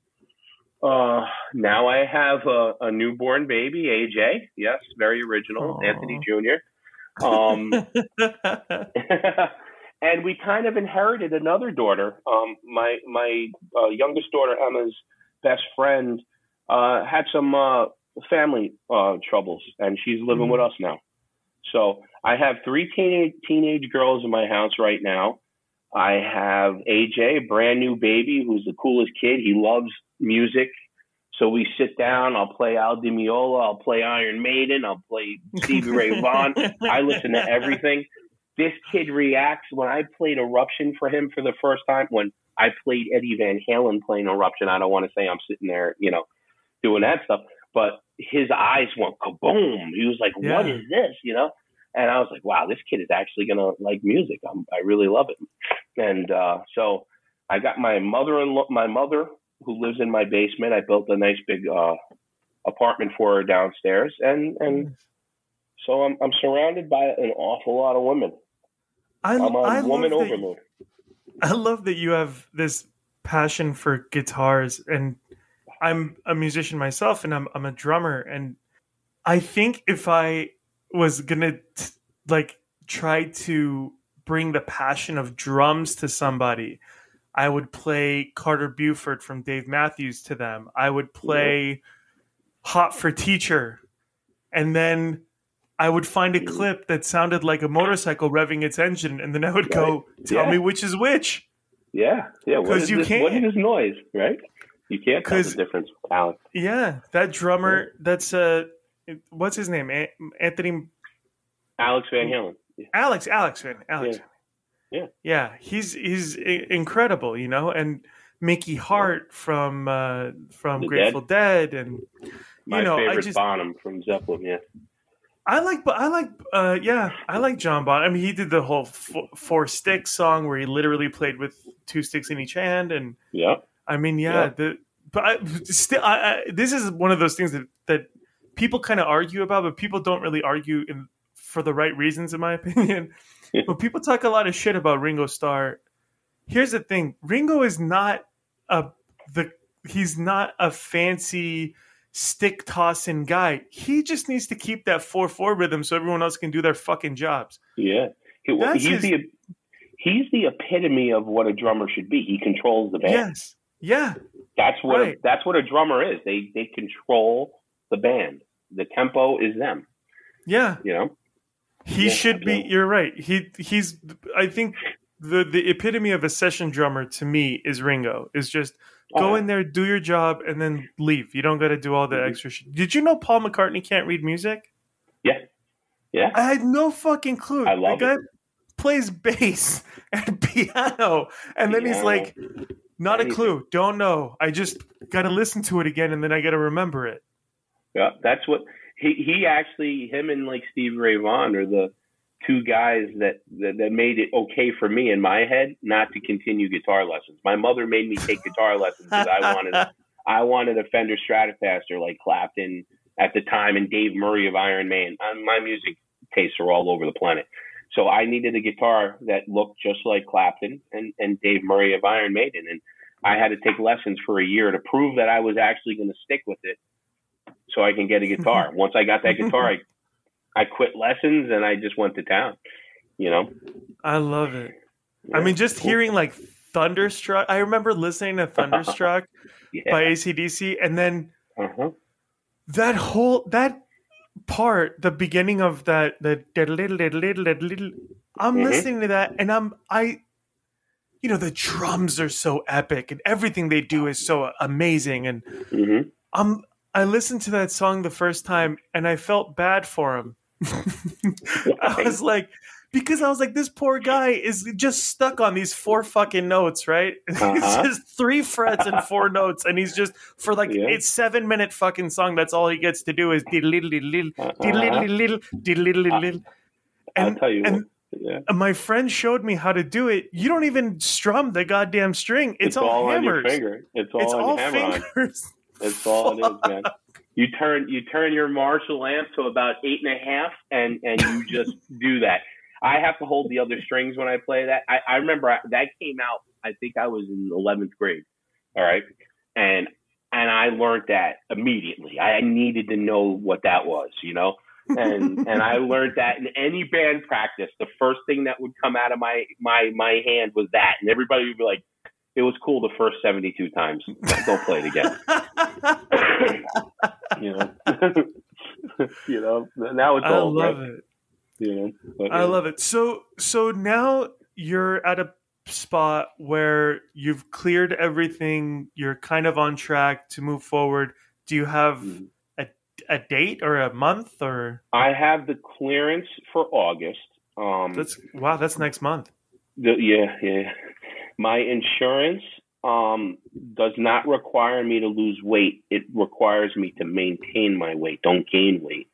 Uh, now I have a, a newborn baby, AJ. Yes, very original, Aw. Anthony Jr. Um, <laughs> <laughs> and we kind of inherited another daughter. Um, my my uh, youngest daughter Emma's best friend uh, had some uh, family uh, troubles, and she's living Mhm. with us now. So I have three teenage teenage girls in my house right now. I have AJ, a brand new baby, who's the coolest kid. He loves music. So we sit down. I'll play Al Di Meola. I'll play Iron Maiden. I'll play Stevie Ray Vaughan. I listen to everything. This kid reacts when I played Eruption for him for the first time. When I played Eddie Van Halen playing Eruption, I don't want to say I'm sitting there, you know, doing that stuff, but his eyes went kaboom. He was like, "What Yeah. is this?" You know, and I was like, "Wow, this kid is actually gonna like music. I'm, I really love it." And uh, so I got my mother-in-law, my mother who lives in my basement. I built a nice big uh, apartment for her downstairs, and and so I'm I'm surrounded by an awful lot of women. I, I'm I woman love that- overload. I love that you have this passion for guitars and I'm a musician myself and I'm I'm a drummer and I think if I was going to like try to bring the passion of drums to somebody I would play Carter Beauford from Dave Matthews to them. I would play Hot for Teacher and then I would find a Mhm. clip that sounded like a motorcycle revving its engine, and then I would go, "Tell Yeah. me which is which." Yeah, yeah. What 'Cause is you this? What is can't- this noise? Right? You can't tell the difference, Alex. Yeah, that drummer. That's uh, what's his name? Anthony Alex Van Halen. Yeah. Alex. Alex man. Alex. Yeah. Yeah. Yeah, he's he's incredible, you know, and Mickey Hart from uh, from The Grateful Dead, and My you know, I just Bonham from Zeppelin. Yeah. I like, but I like, uh, yeah, I like John Bonham. I mean, he did the whole four, four sticks song where he literally played with two sticks in each hand, and Yeah. I mean, yeah, Yeah. the but I, still, I, I, this is one of those things that that people kind of argue about, but people don't really argue in for the right reasons, in my <laughs> opinion. but people talk a lot of shit about Ringo Starr. Here's the thing: Ringo is not a the he's not a fancy stick tossing guy. He just needs to keep that four four rhythm so everyone else can do their fucking jobs. Yeah. He, he's his- the he's the epitome of what a drummer should be. He controls the band. Yes, yeah, That's what Right. a, that's what a drummer is. They they control the band. The tempo is them. yeah. You know. He Yeah, should be. yeah. You're right. He he's. I think the the epitome of a session drummer to me is Ringo. Is just go Oh, in there, do your job, and then leave. You don't got to do all the Mhm. extra shit. Did you know Paul McCartney can't read music? Yeah. Yeah. I had no fucking clue. I love the guy it. plays bass <laughs> and piano, and then he's like, "Not a clue. Don't know. I just got to listen to it again, and then I got to remember it." Yeah, that's what he he actually him and like Steve Ray Vaughan are the two guys that, that that made it okay for me in my head not to continue guitar lessons. My mother made me take guitar lessons because I wanted <laughs> I wanted a Fender Stratocaster like Clapton at the time and Dave Murray of Iron Maiden. My music tastes are all over the planet. So I needed a guitar that looked just like Clapton and, and Dave Murray of Iron Maiden. And I had to take lessons for a year to prove that I was actually going to stick with it so I can get a guitar. <laughs> Once I got that guitar, I, I quit lessons and I just went to town, you know? I love it. I mean, just hearing like Thunderstruck. I remember listening to Thunderstruck <laughs> Yeah. by ACDC, and then uh-huh. that whole that part, the beginning of that, the little little little little. I'm Mhm. listening to that, and I'm I. You know the drums are so epic, and everything they do is so amazing, and hmm I'm I listened to that song the first time and I felt bad for him. <laughs> I was like, because I was like, this poor guy is just stuck on these four fucking notes, right? <laughs> Uh-huh. it's just three frets and four <laughs> notes, and he's just for like Yeah. it's seven minute fucking song. That's all he gets to do is diddle diddle diddle Uh-huh. diddle diddle diddle diddle diddle. I'll And tell you and. Yeah. my friend showed me how to do it. You don't even strum the goddamn string. It's, all, on your hammers. It's all It's all your hammer on. fingers. That's all it is, man. You turn you turn your Marshall amp to about eight and a half, and and you just <laughs> do that. I have to hold the other strings when I play that. I, I remember I, that came out. I think I was in eleventh grade. All right, and and I learned that immediately. I needed to know what that was, you know. and <laughs> and I learned that in any band practice, the first thing that would come out of my my my hand was that, and everybody would be like, "It was cool the first seventy two times. Don't play it again." <laughs> you know, <laughs> you know. Now it's I old, love right? it. You know, but, I love it. So so now you're at a spot where you've cleared everything. You're kind of on track to move forward. Do you have Mhm. a, a date or a month or I have the clearance for August. Um, that's wow, that's next month. The, yeah, yeah. My insurance um, does not require me to lose weight. It requires me to maintain my weight, don't gain weight.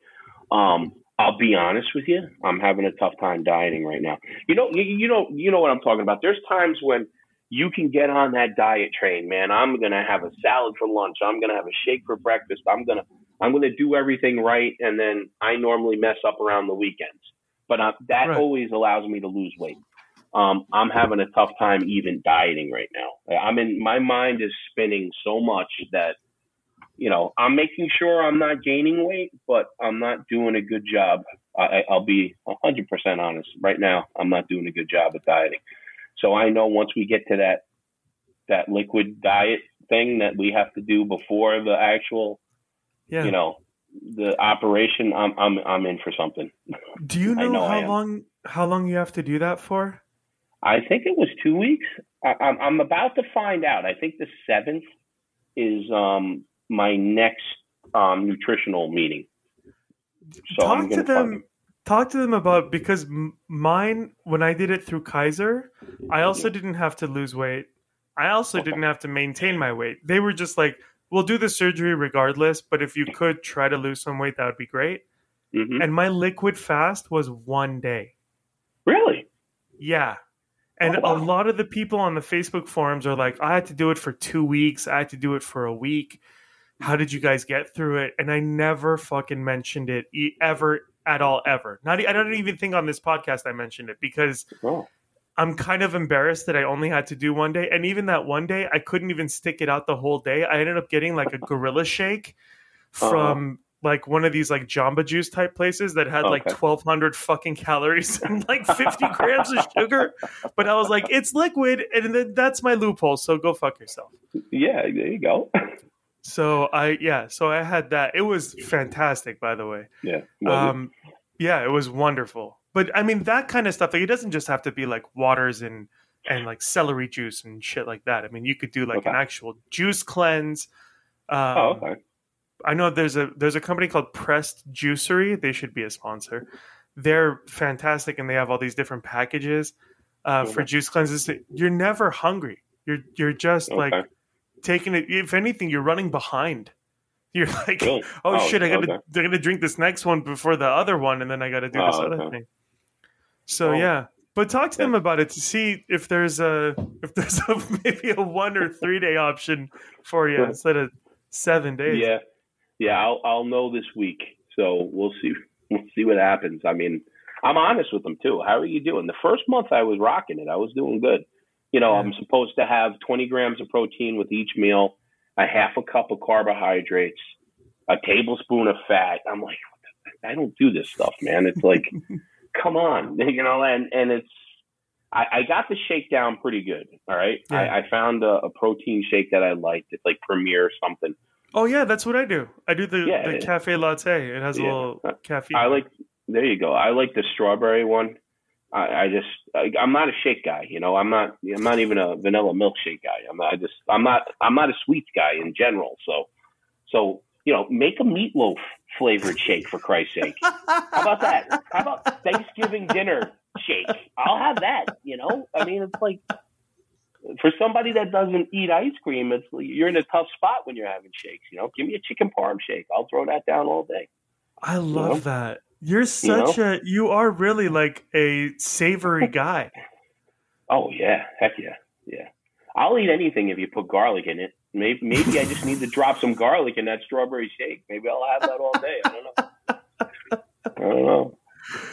Um, I'll be honest with you. I'm having a tough time dieting right now. You know, you, you know, you know what I'm talking about. There's times when you can get on that diet train, man. I'm gonna have a salad for lunch. I'm gonna have a shake for breakfast. I'm gonna, I'm gonna do everything right, and then I normally mess up around the weekends. But uh, that Right. always allows me to lose weight um, I'm having a tough time even dieting right now. I'm in my mind is spinning so much that you know I'm making sure I'm not gaining weight, but I'm not doing a good job. I, I'll be 100% honest. Right now, I'm not doing a good job at dieting. So I know once we get to that that liquid diet thing that we have to do before the actual, Yeah. you know, the operation, I'm I'm I'm in for something. Do you <laughs> know, know how long how long you have to do that for? I think it was two weeks. I, I'm, I'm about to find out. I think the seventh is um, my next um, nutritional meeting. So talk to them find- talk to them about because m- mine when i did it through kaiser i also didn't have to lose weight i also Okay. didn't have to maintain my weight they were just like we'll do the surgery regardless but if you could try to lose some weight that would be great Mhm. and my liquid fast was one day Really? yeah and Oh, wow. a lot of the people on the facebook forums are like i had to do it for two weeks. I had to do it for a week. How did you guys get through it? And i never fucking mentioned it ever at all ever. Not i don't even think on this podcast i mentioned it because Oh, i'm kind of embarrassed that i only had to do one day. And even that one day i couldn't even stick it out the whole day. I ended up getting like a gorilla shake Uh-huh. from like one of these like jamba juice type places that had like 1200 fucking calories and <laughs> like 50 grams of sugar but i was like it's liquid and then that's my loophole so go fuck yourself yeah. There you go. so i yeah so i had that it was fantastic by the way yeah. Um yeah it was wonderful but i mean that kind of stuff like it doesn't just have to be like waters and and like celery juice and shit like that i mean you could do like an actual juice cleanse um, oh, okay. I know there's a there's a company called Pressed Juicery. They should be a sponsor. They're fantastic, and they have all these different packages uh, for juice cleanses. You're never hungry. You're you're just like taking it. If anything, you're running behind. <laughs> You're like, Really? oh, Oh, shit, I gotta okay. they're gonna drink this next one before the other one, and then I gotta do this Oh, other okay. thing. So Oh. yeah. But talk to them about it to see if there's a if there's <laughs> a maybe a one or three day option for you instead of seven days. Yeah. Yeah. I'll I'll know this week. So we'll see. <laughs> We'll see what happens. I mean, I'm honest with them too. How are you doing? The first month I was rocking it. I was doing good. You know, Yeah. I'm supposed to have 20 grams of protein with each meal, a half a cup of carbohydrates, a tablespoon of fat. I'm like, I don't do this stuff, man. It's like, <laughs> come on, <laughs> you know, and and it's I, I got the shake down pretty good. All right, Yeah. I, I found a, a protein shake that I liked. It's like Premier or something. Oh yeah, that's what I do. I do the, Yeah, the yeah. cafe latte. It has a little uh, caffeine. I like. There you go. I like the strawberry one. I, I just. I, I'm not a shake guy. You know. I'm not. I'm not even a vanilla milkshake guy. I'm. Not, I just. I'm not. I'm not a sweets guy in general. So. So you know, make a meatloaf flavored shake for Christ's sake. <laughs> How about that? How about Thanksgiving dinner shake? I'll have that. You know, I mean, it's like for somebody that doesn't eat ice cream, it's you're in a tough spot when you're having shakes. You know, give me a chicken parm shake. I'll throw that down all day. I love know? that. You're such a you are really like a savory <laughs> guy. Oh yeah, heck yeah, yeah. I'll eat anything if you put garlic in it. Maybe maybe I just need to drop some garlic in that strawberry shake. Maybe I'll have that all day. I don't know. I don't know.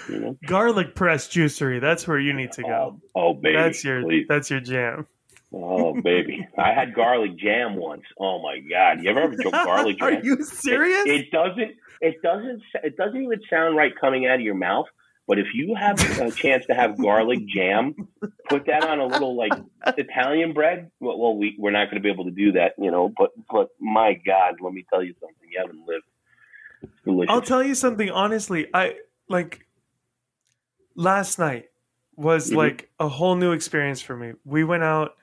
You know? Garlic press juicery. That's where you need to go. Oh, oh, baby, that's your please. that's your jam. Oh baby, I had garlic jam once. Oh my god, you ever drunk <laughs> garlic jam? Are you serious? It, it doesn't. It doesn't. It doesn't even sound right coming out of your mouth. But if you have a chance to have garlic jam, put that on a little like Italian bread. Well, well we we're not going to be able to do that, you know. But but my God, let me tell you something. You haven't lived. It's delicious. I'll tell you something honestly. I like last night was Mhm. like a whole new experience for me. We went out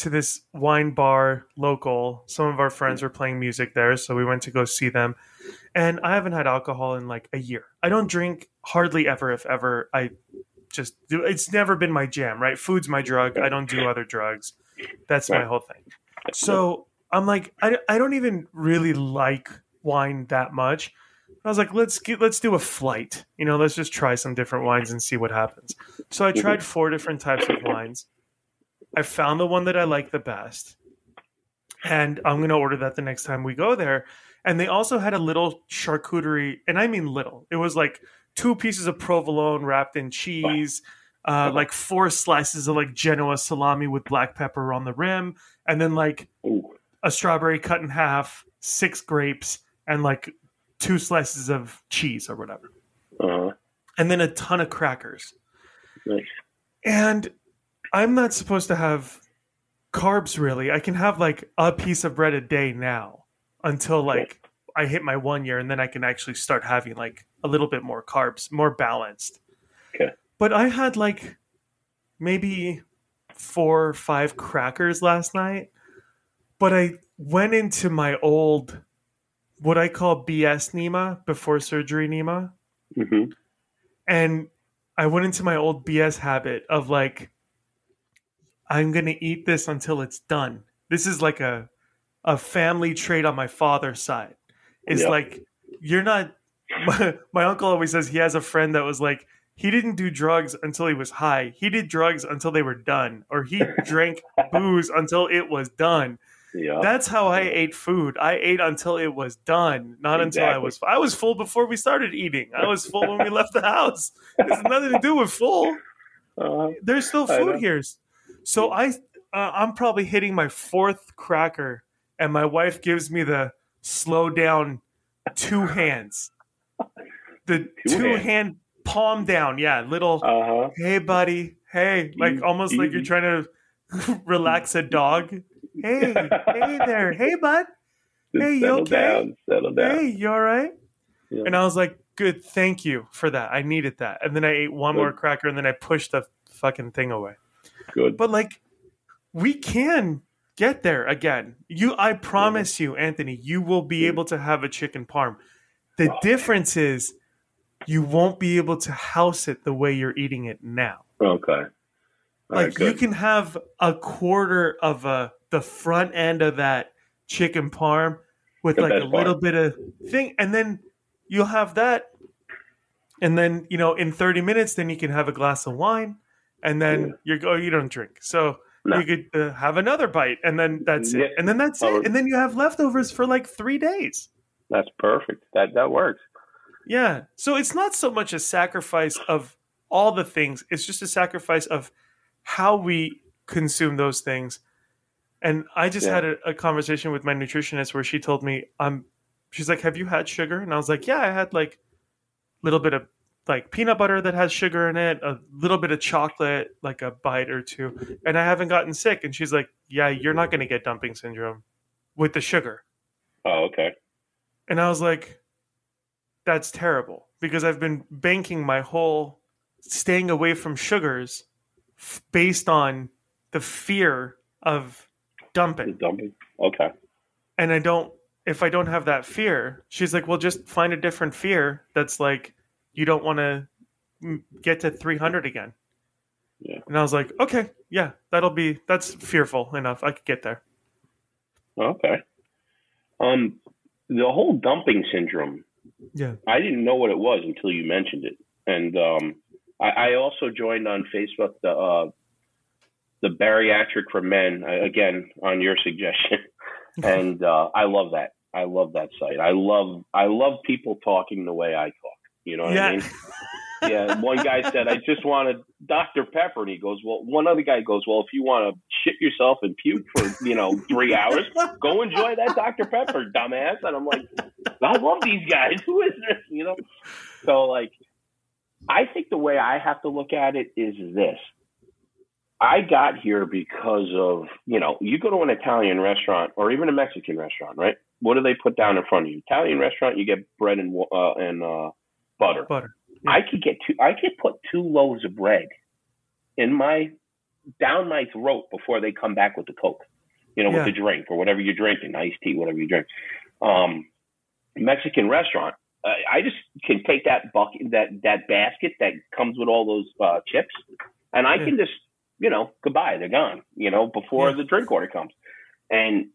to this wine bar local. Some of our friends were playing music there, so we went to go see them. And I haven't had alcohol in like a year. I don't drink hardly ever if ever. I just do it's never been my jam, right? Food's my drug. I don't do other drugs. That's my whole thing. So I'm like, I, I don't even really like wine that much. I was like, let's get, let's do a flight. You know, let's just try some different wines and see what happens. So I tried four different types of wines. I found the one that I like the best, and I'm gonna order that the next time we go there. And they also had a little charcuterie, and I mean little. It was like two pieces of provolone wrapped in cheese, uh, like four slices of like Genoa salami with black pepper on the rim, and then like a strawberry cut in half, six grapes, and like two slices of cheese or whatever, uh, and then a ton of crackers. nice. And I'm not supposed to have carbs really. I can have like a piece of bread a day now until like I hit my one year, and then I can actually start having like a little bit more carbs, more balanced. Okay. But I had like maybe four or five crackers last night, but I went into my old, what I call BS NEMA before surgery Nima hmm and I went into my old BS habit of like, I'm gonna eat this until it's done. This is like a a family trait on my father's side. It's like you're not. My, <laughs> my uncle always says he has a friend that was like he didn't do drugs until he was high. He did drugs until they were done, or he <laughs> drank booze until it was done. Yeah. That's how I ate food. I ate until it was done, not until I Exactly. was. I was full before we started eating. I was full when we left the house. It has nothing to do with full. <laughs> uh, There's still food here. So I, uh, I'm probably hitting my fourth cracker, and my wife gives me the slow down two <laughs> hands, the Two two, hands. hand palm down. Yeah, little. uh huh. hey, buddy. Hey, like Easy, almost like you're trying to <laughs> relax a dog. <laughs> Hey, hey there. Hey, bud. Hey, you okay? down. Settle down. Hey, you all right? Yeah. And I was like, good, thank you for that. I needed that. And then I ate one more cracker and then I pushed the fucking thing away. Good. But like, we can get there again. You, I promise you, Anthony, you will be able to have a chicken parm. The Oh. difference is you won't be able to house it the way you're eating it now. Okay. All right, Like you can have a quarter of a the front end of that chicken parm with The like a little part. bit of thing, and then you'll have that, and then you know in thirty minutes, then you can have a glass of wine, and then Yeah. you're go you don't drink, so No. you could uh, have another bite, and then that's Yeah. it, and then that's Oh. it, and then you have leftovers for like three days. That's perfect. That that works. Yeah. So it's not so much a sacrifice of all the things, it's just a sacrifice of how we consume those things. And I just Yeah. had a, a conversation with my nutritionist where she told me, "I'm." she's like, Have you had sugar? And I was like, Yeah, I had like a little bit of like peanut butter that has sugar in it, a little bit of chocolate, like a bite or two, and I haven't gotten sick. And she's like, "Yeah, you're not going to get dumping syndrome with the sugar." Oh, okay. And I was like, "That's terrible because I've been banking my whole staying away from sugars f- based on the fear of dumping." Dumping. Okay. and I don't if I don't have that fear, she's like, "Well, just find a different fear that's like you don't want to get to 300 again." Yeah. And I was like, "Okay, yeah, that'll be that's fearful enough. I could get there." Okay. Um, the whole dumping syndrome. Yeah. I didn't know what it was until you mentioned it, and um, I, I also joined on Facebook the uh, the bariatric for men uh, again on your suggestion, <laughs> and uh, I love that. I love that site. I love I love people talking the way I talk. You know what Yeah. I mean? <laughs> yeah, one guy said, I just wanted Dr. Pepper. And he goes, Well, one other guy goes, Well, if you want to shit yourself and puke for, you know, three hours, go enjoy that Dr. Pepper, dumbass. And I'm like, I love these guys. Who is this? You know? So, like, I think the way I have to look at it is this. I got here because of, you know, you go to an Italian restaurant or even a Mexican restaurant, right? What do they put down in front of you? Italian restaurant, you get bread and uh, and uh, butter. Butter. I could get two. I could put two loaves of bread in my down my throat before they come back with the coke. You know, Yeah. with the drink or whatever you're drinking, iced tea, whatever you drink. Um, Mexican restaurant. Uh, I just can take that bucket, that that basket that comes with all those uh, chips, and I Yeah. can just, you know, goodbye. They're gone. You know, before Yeah. the drink order comes, and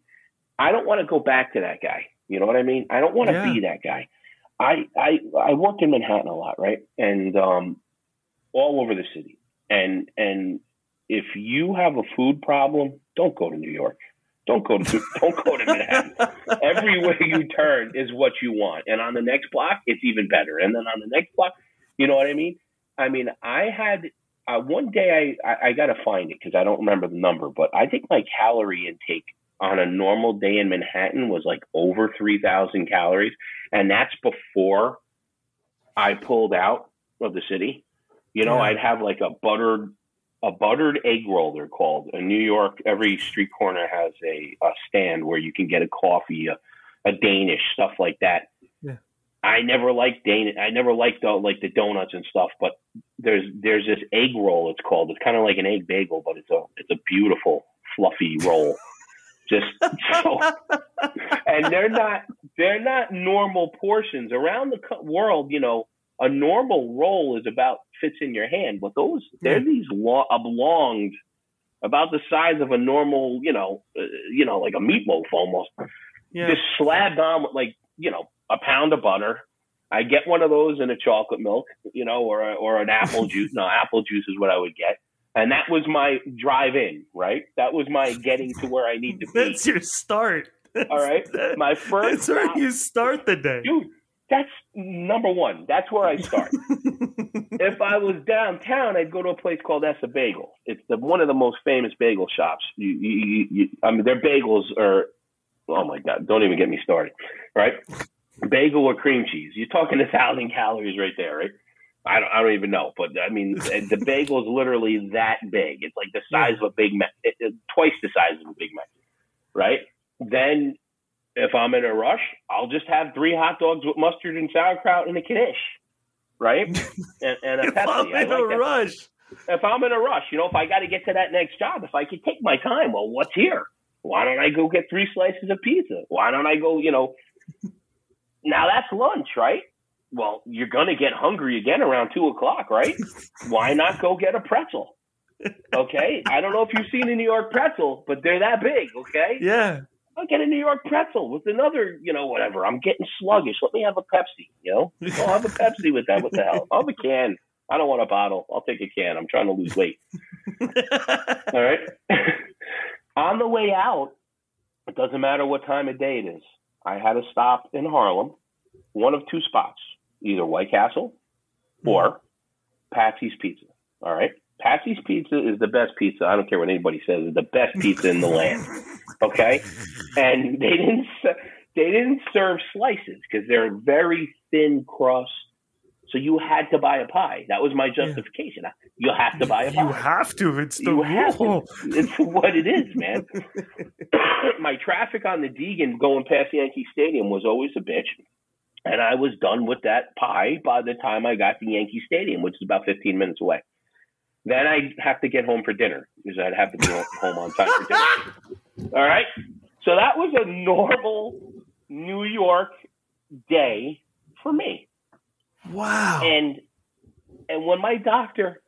I don't want to go back to that guy. You know what I mean? I don't want to Yeah. be that guy. I, I I work in Manhattan a lot, right? And um, all over the city. And and if you have a food problem, don't go to New York. Don't go to <laughs> don't go to Manhattan. Everywhere you turn is what you want, and on the next block, it's even better. And then on the next block, you know what I mean? I mean, I had uh, one day I I, I got to find it because I don't remember the number, but I think my calorie intake on a normal day in Manhattan was like over three thousand calories, and that's before I pulled out of the city. You know, Yeah. I'd have like a buttered a buttered egg roll. They're called in New York. Every street corner has a, a stand where you can get a coffee, a, a Danish stuff like that. Yeah. I never liked Danish. I never liked the, like the donuts and stuff. But there's there's this egg roll. It's called. It's kind of like an egg bagel, but it's a it's a beautiful fluffy roll. Just <laughs> so, and they're not they're not normal portions around the world. You know, a normal roll is about fits in your hand, but those they're these lo- oblonged, about the size of a normal, you know, uh, you know, like a meatloaf almost. Yeah. Just slabbed on with like you know a pound of butter. I get one of those in a chocolate milk, you know, or a, or an apple <laughs> juice. No, apple juice is what I would get. And that was my drive in, right? That was my getting to where I need to be. That's your start. All right. That's, My first that's where you start the day. dude, that's number one. That's where I start. <laughs> if I was downtown, I'd go to a place called Ess-a-Bagel. It's the one of the most famous bagel shops. You, you, you, you, I mean, their bagels are, oh my god, don't even get me started. Right, bagel or cream cheese. You're talking a thousand calories right there, right? I don't, I don't even know, but I mean, <laughs> the bagel is literally that big. It's like the size of a Big it- twice the size of a Big Mac, right? Then, if I'm in a rush, I'll just have three hot dogs with mustard and sauerkraut and a knish, right? <laughs> And, and a if I'm in like a that. rush. If I'm in a rush, you know, if I got to get to that next job, if I could take my time, well, what's here? Why don't I go get three slices of pizza? Why don't I go, you know? <laughs> Now that's lunch, right? Well, you're going to get hungry again around two o'clock, right? <laughs> Why not go get a pretzel? Okay. I don't know if you've seen a New York pretzel, but they're that big, okay? Yeah. I'll get a New York pretzel with another, you know, whatever. I'm getting sluggish. Let me have a Pepsi, you know? I'll have a Pepsi with that. What the hell? I'll have a can. I don't want a bottle. I'll take a can. I'm trying to lose weight. <laughs> All right. <laughs> On the way out, it doesn't matter what time of day it is. I had a stop in Harlem, one of two spots, either White Castle or mm-hmm. Patsy's Pizza. All right. Patsy's Pizza is the best pizza. I don't care what anybody says. It's the best pizza in the land. Okay. And they didn't they didn't serve slices because they're very thin crust, So you had to buy a pie. That was my justification. Yeah. You have to buy a pie. You have to. It's the you rule. <laughs> It's what it is, man. <coughs> my traffic on the Deegan going past Yankee Stadium was always a bitch. And I was done with that pie by the time I got to Yankee Stadium, which is about 15 minutes away. Then I'd have to get home for dinner because I'd have to be home on time for dinner. <laughs> All right. So that was a normal New York day for me. Wow. And and when my doctor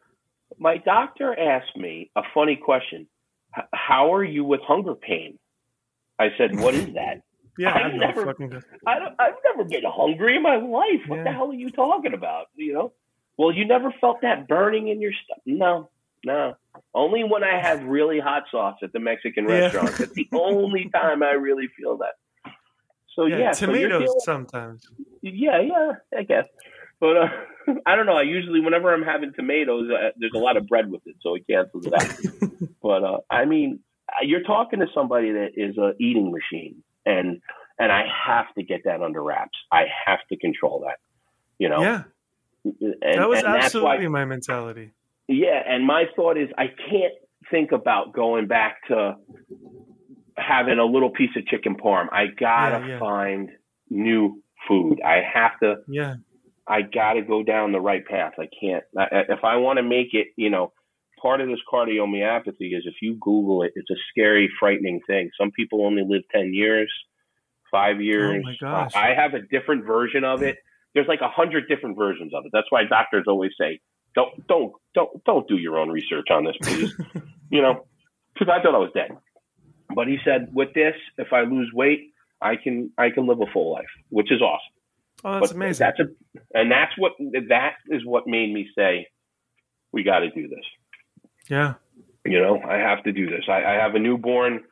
my doctor asked me a funny question, how are you with hunger pain? I said, what is that? Yeah, I've never, fucking... I don't, I've never been hungry in my life. What yeah. the hell are you talking about? You know? Well, you never felt that burning in your stomach? No, no. Only when I have really hot sauce at the Mexican yeah. restaurant. That's the <laughs> only time I really feel that. So yeah, yeah tomatoes so feeling, sometimes. Yeah, yeah, I guess. But uh, <laughs> I don't know. I usually, whenever I'm having tomatoes, uh, there's a lot of bread with it, so it cancels it out. <laughs> but uh, I mean, you're talking to somebody that is a eating machine, and and I have to get that under wraps. I have to control that. You know. Yeah. And, that was absolutely why, my mentality. Yeah, and my thought is I can't think about going back to having a little piece of chicken parm. I gotta yeah, yeah. find new food. I have to. Yeah. I got to go down the right path. I can't. If I want to make it, you know, part of this cardiomyopathy is if you Google it, it's a scary, frightening thing. Some people only live 10 years, five years. Oh my gosh. I have a different version of it. There's like a hundred different versions of it. That's why doctors always say, don't, don't, don't, don't do your own research on this, please. <laughs> you know, because I thought I was dead. But he said, with this, if I lose weight, I can, I can live a full life, which is awesome. Oh, that's but amazing. That's a, and that's what that is what made me say, we got to do this. Yeah. You know, I have to do this. I, I have a newborn,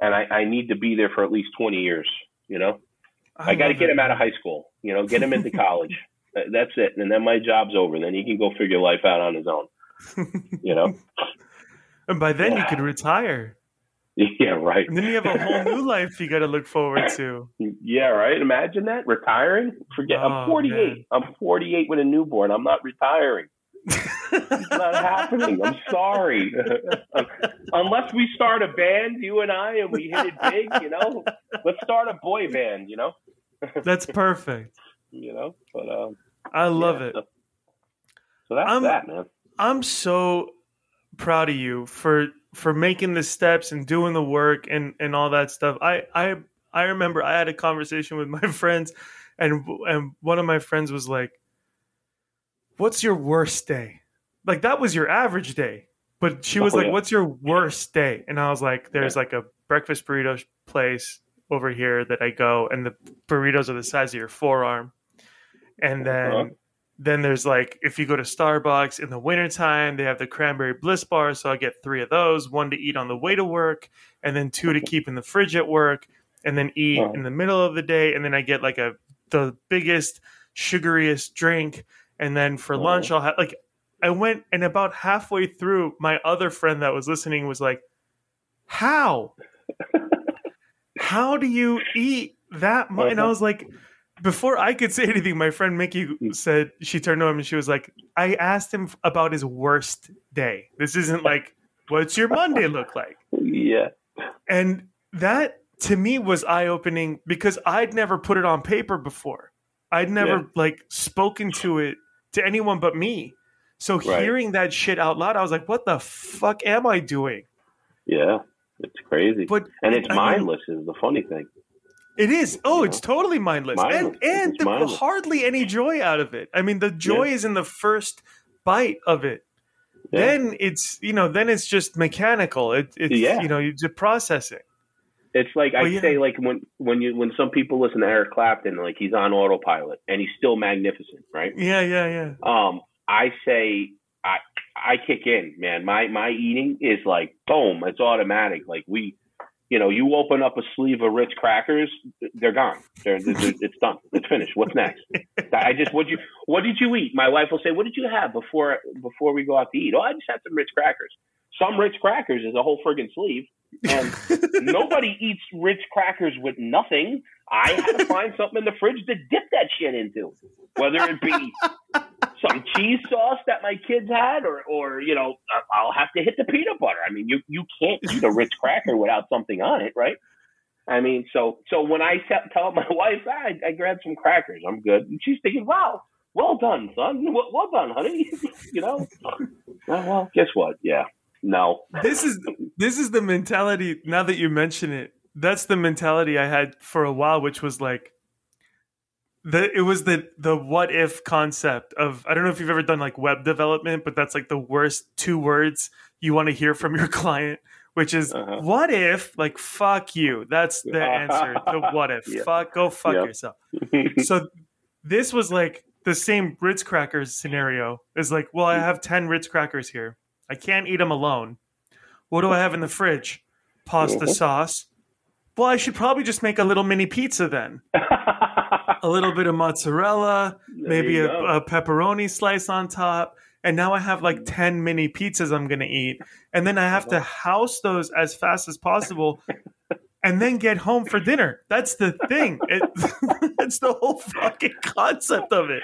and I, I, need to be there for at least twenty years. You know, I, I got to get him out of high school. You know, get him into <laughs> college. That's it, and then my job's over. Then he can go figure life out on his own. You know. <laughs> and by then, yeah. you could retire. <laughs> Yeah, right. And then you have a whole new life you got to look forward to. Yeah, right. Imagine that retiring. Forget. Oh, I'm 48. Man. I'm 48 with a newborn. I'm not retiring. It's not happening. I'm sorry. <laughs> Unless we start a band, you and I, and we hit it big, you know. Let's start a boy band, you know. That's perfect. <laughs> you know, but um, I love yeah, it. So, so that's I'm, that, man. I'm so proud of you for for making the steps and doing the work and and all that stuff. I I I remember I had a conversation with my <laughs> friends, and and one of my friends was like, "What's your worst day?" Like that was your average day, but she was oh, like, yeah. "What's your worst day?" And I was like, "There's like a breakfast burrito place over here that I go, and the burritos are the size of your forearm." And then uh-huh then there's like if you go to Starbucks in the wintertime, they have the cranberry bliss bar. So I get three of those, one to eat on the way to work, and then two to keep in the fridge at work, and then eat oh. in the middle of the day, and then I get like a the biggest, sugariest drink, and then for oh. lunch I'll have like I went and about halfway through, my other friend that was listening was like, How? <laughs> How do you eat that much? And I was like, before I could say anything, my friend Mickey said she turned to him and she was like, I asked him about his worst day. This isn't like, what's your Monday look like? Yeah. And that to me was eye opening because I'd never put it on paper before. I'd never yeah. like spoken to it to anyone but me. So right. hearing that shit out loud, I was like, what the fuck am I doing? Yeah. It's crazy. But and it's I mindless mean, is the funny thing. It is. Oh, it's totally mindless, mindless. and and mindless. hardly any joy out of it. I mean, the joy yeah. is in the first bite of it. Yeah. Then it's you know, then it's just mechanical. It, it's you know, you just processing. It's like I say, like when when you when some people listen to Eric Clapton, like he's on autopilot and he's still magnificent, right? Yeah, yeah, yeah. Um, I say I I kick in, man. My my eating is like boom, it's automatic. Like we you know, you open up a sleeve of Ritz crackers, they're gone. They're, they're, it's done. It's finished. What's next? I just what you what did you eat? My wife will say, "What did you have before before we go out to eat?" Oh, I just had some Ritz crackers. Some Ritz crackers is a whole friggin' sleeve, and nobody eats Ritz crackers with nothing. I had to find something in the fridge to dip that shit into, whether it be some cheese sauce that my kids had, or or you know, I'll have to hit the peanut butter. I mean, you you can't eat a Ritz cracker without something on it, right? I mean, so so when I tell my <laughs> wife ah, I, I grabbed some crackers, I'm good, and she's thinking, "Wow, well done, son. Well, well done, honey." <laughs> you know. well, guess what? Yeah, no. This is this is the mentality. Now that you mention it, that's the mentality I had for a while, which was like, the it was the the what if concept of I don't know if you've ever done like web development, but that's like the worst two words you want to hear from your <laughs> client, which is uh-huh. what if like fuck you. That's the answer to <laughs> what if. Yeah. Fuck go fuck yep. yourself. so this was like the same Ritz crackers scenario is like, well, I have 10 Ritz crackers here. I can't eat them alone. What do I have in the fridge? Pasta mm-hmm. sauce. Well, I should probably just make a little mini pizza then. <laughs> a little bit of mozzarella, there maybe a, a, pepperoni slice on top. And now I have like 10 mini pizzas I'm going to eat. And then I have to house those as fast as possible and then get home for dinner. That's the thing. It, <laughs> that's the whole fucking concept of it.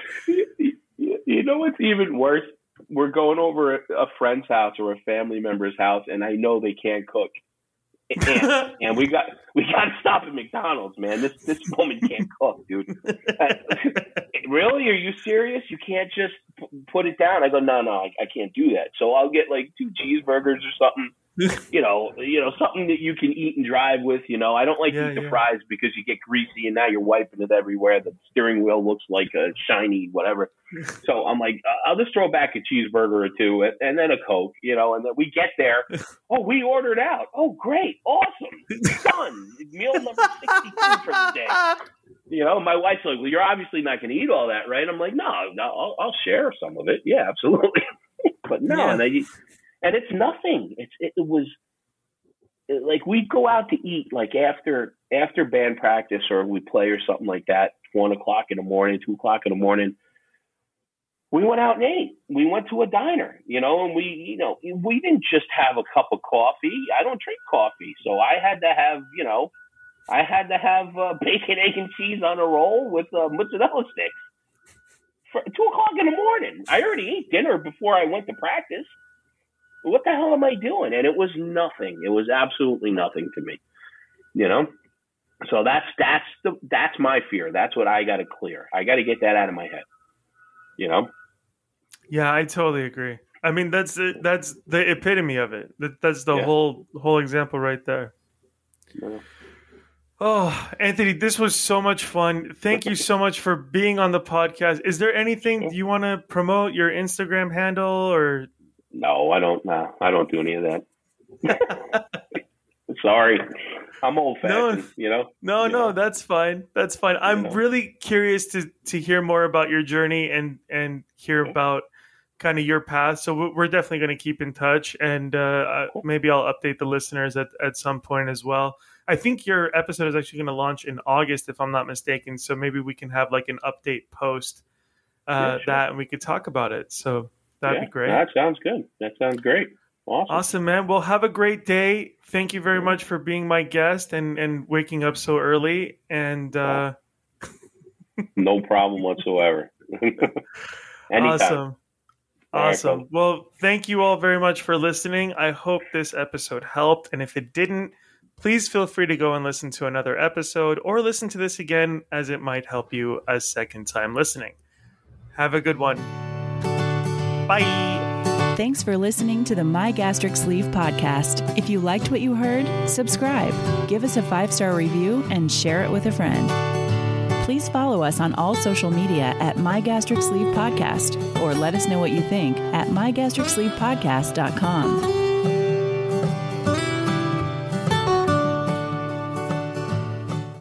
You, you know what's even worse? We're going over a friend's house or a family member's house, and I know they can't cook and, <laughs> and we got we got to stop at McDonald's, man. This this woman can't cook, dude. Uh, <laughs> really? Are you serious? You can't just p- put it down? I go, no, no, I, I can't do that. So I'll get like two cheeseburgers or something <laughs> you know, you know, something that you can eat and drive with. You know, I don't like yeah, eat the yeah. fries because you get greasy and now you're wiping it everywhere. The steering wheel looks like a shiny whatever. <laughs> so I'm like, uh, I'll just throw back a cheeseburger or two and, and then a coke. You know, and then we get there. <laughs> Oh, we ordered out. Oh, great, awesome, done. Meal number sixty-two for the day. You know, my wife's like, "Well, you're obviously not going to eat all that, right?" I'm like, "No, no, I'll, I'll share some of it. Yeah, absolutely." but no, yeah. and I and it's nothing. It's it, it was it, like we'd go out to eat like after after band practice or we play or something like that, one o'clock in the morning, two o'clock in the morning. We went out and ate. We went to a diner, you know, and we, you know, we didn't just have a cup of coffee. I don't drink coffee, so I had to have, you know, I had to have uh, bacon, egg, and cheese on a roll with uh, mozzarella sticks. For two o'clock in the morning. I already ate dinner before I went to practice what the hell am I doing? And it was nothing. It was absolutely nothing to me. You know? So that's that's the that's my fear. That's what I gotta clear. I gotta get that out of my head. You know? Yeah, I totally agree. I mean that's it, that's the epitome of it. That, that's the yeah. whole whole example right there. Yeah. Oh, Anthony, this was so much fun. Thank you so much for being on the podcast. Is there anything you want to promote your Instagram handle or no, I don't. No, I don't do any of that. <laughs> Sorry, I'm old fashioned. No, you know. No, you no, know? that's fine. That's fine. I'm know? really curious to to hear more about your journey and and hear about kind of your path. So we're definitely going to keep in touch, and uh, maybe I'll update the listeners at at some point as well. I think your episode is actually going to launch in August, if I'm not mistaken. So maybe we can have like an update post uh, yeah, sure. that, and we could talk about it. So That'd yeah, be great. That sounds good. That sounds great. Awesome. Awesome, man. Well, have a great day. Thank you very much for being my guest and, and waking up so early. And uh... <laughs> no problem whatsoever. <laughs> awesome. Awesome. Right, well, thank you all very much for listening. I hope this episode helped. And if it didn't, please feel free to go and listen to another episode or listen to this again as it might help you a second time listening. Have a good one. Bye. Thanks for listening to the My Gastric Sleeve podcast. If you liked what you heard, subscribe, give us a five star review, and share it with a friend. Please follow us on all social media at My Gastric Sleeve Podcast or let us know what you think at mygastricsleevepodcast.com.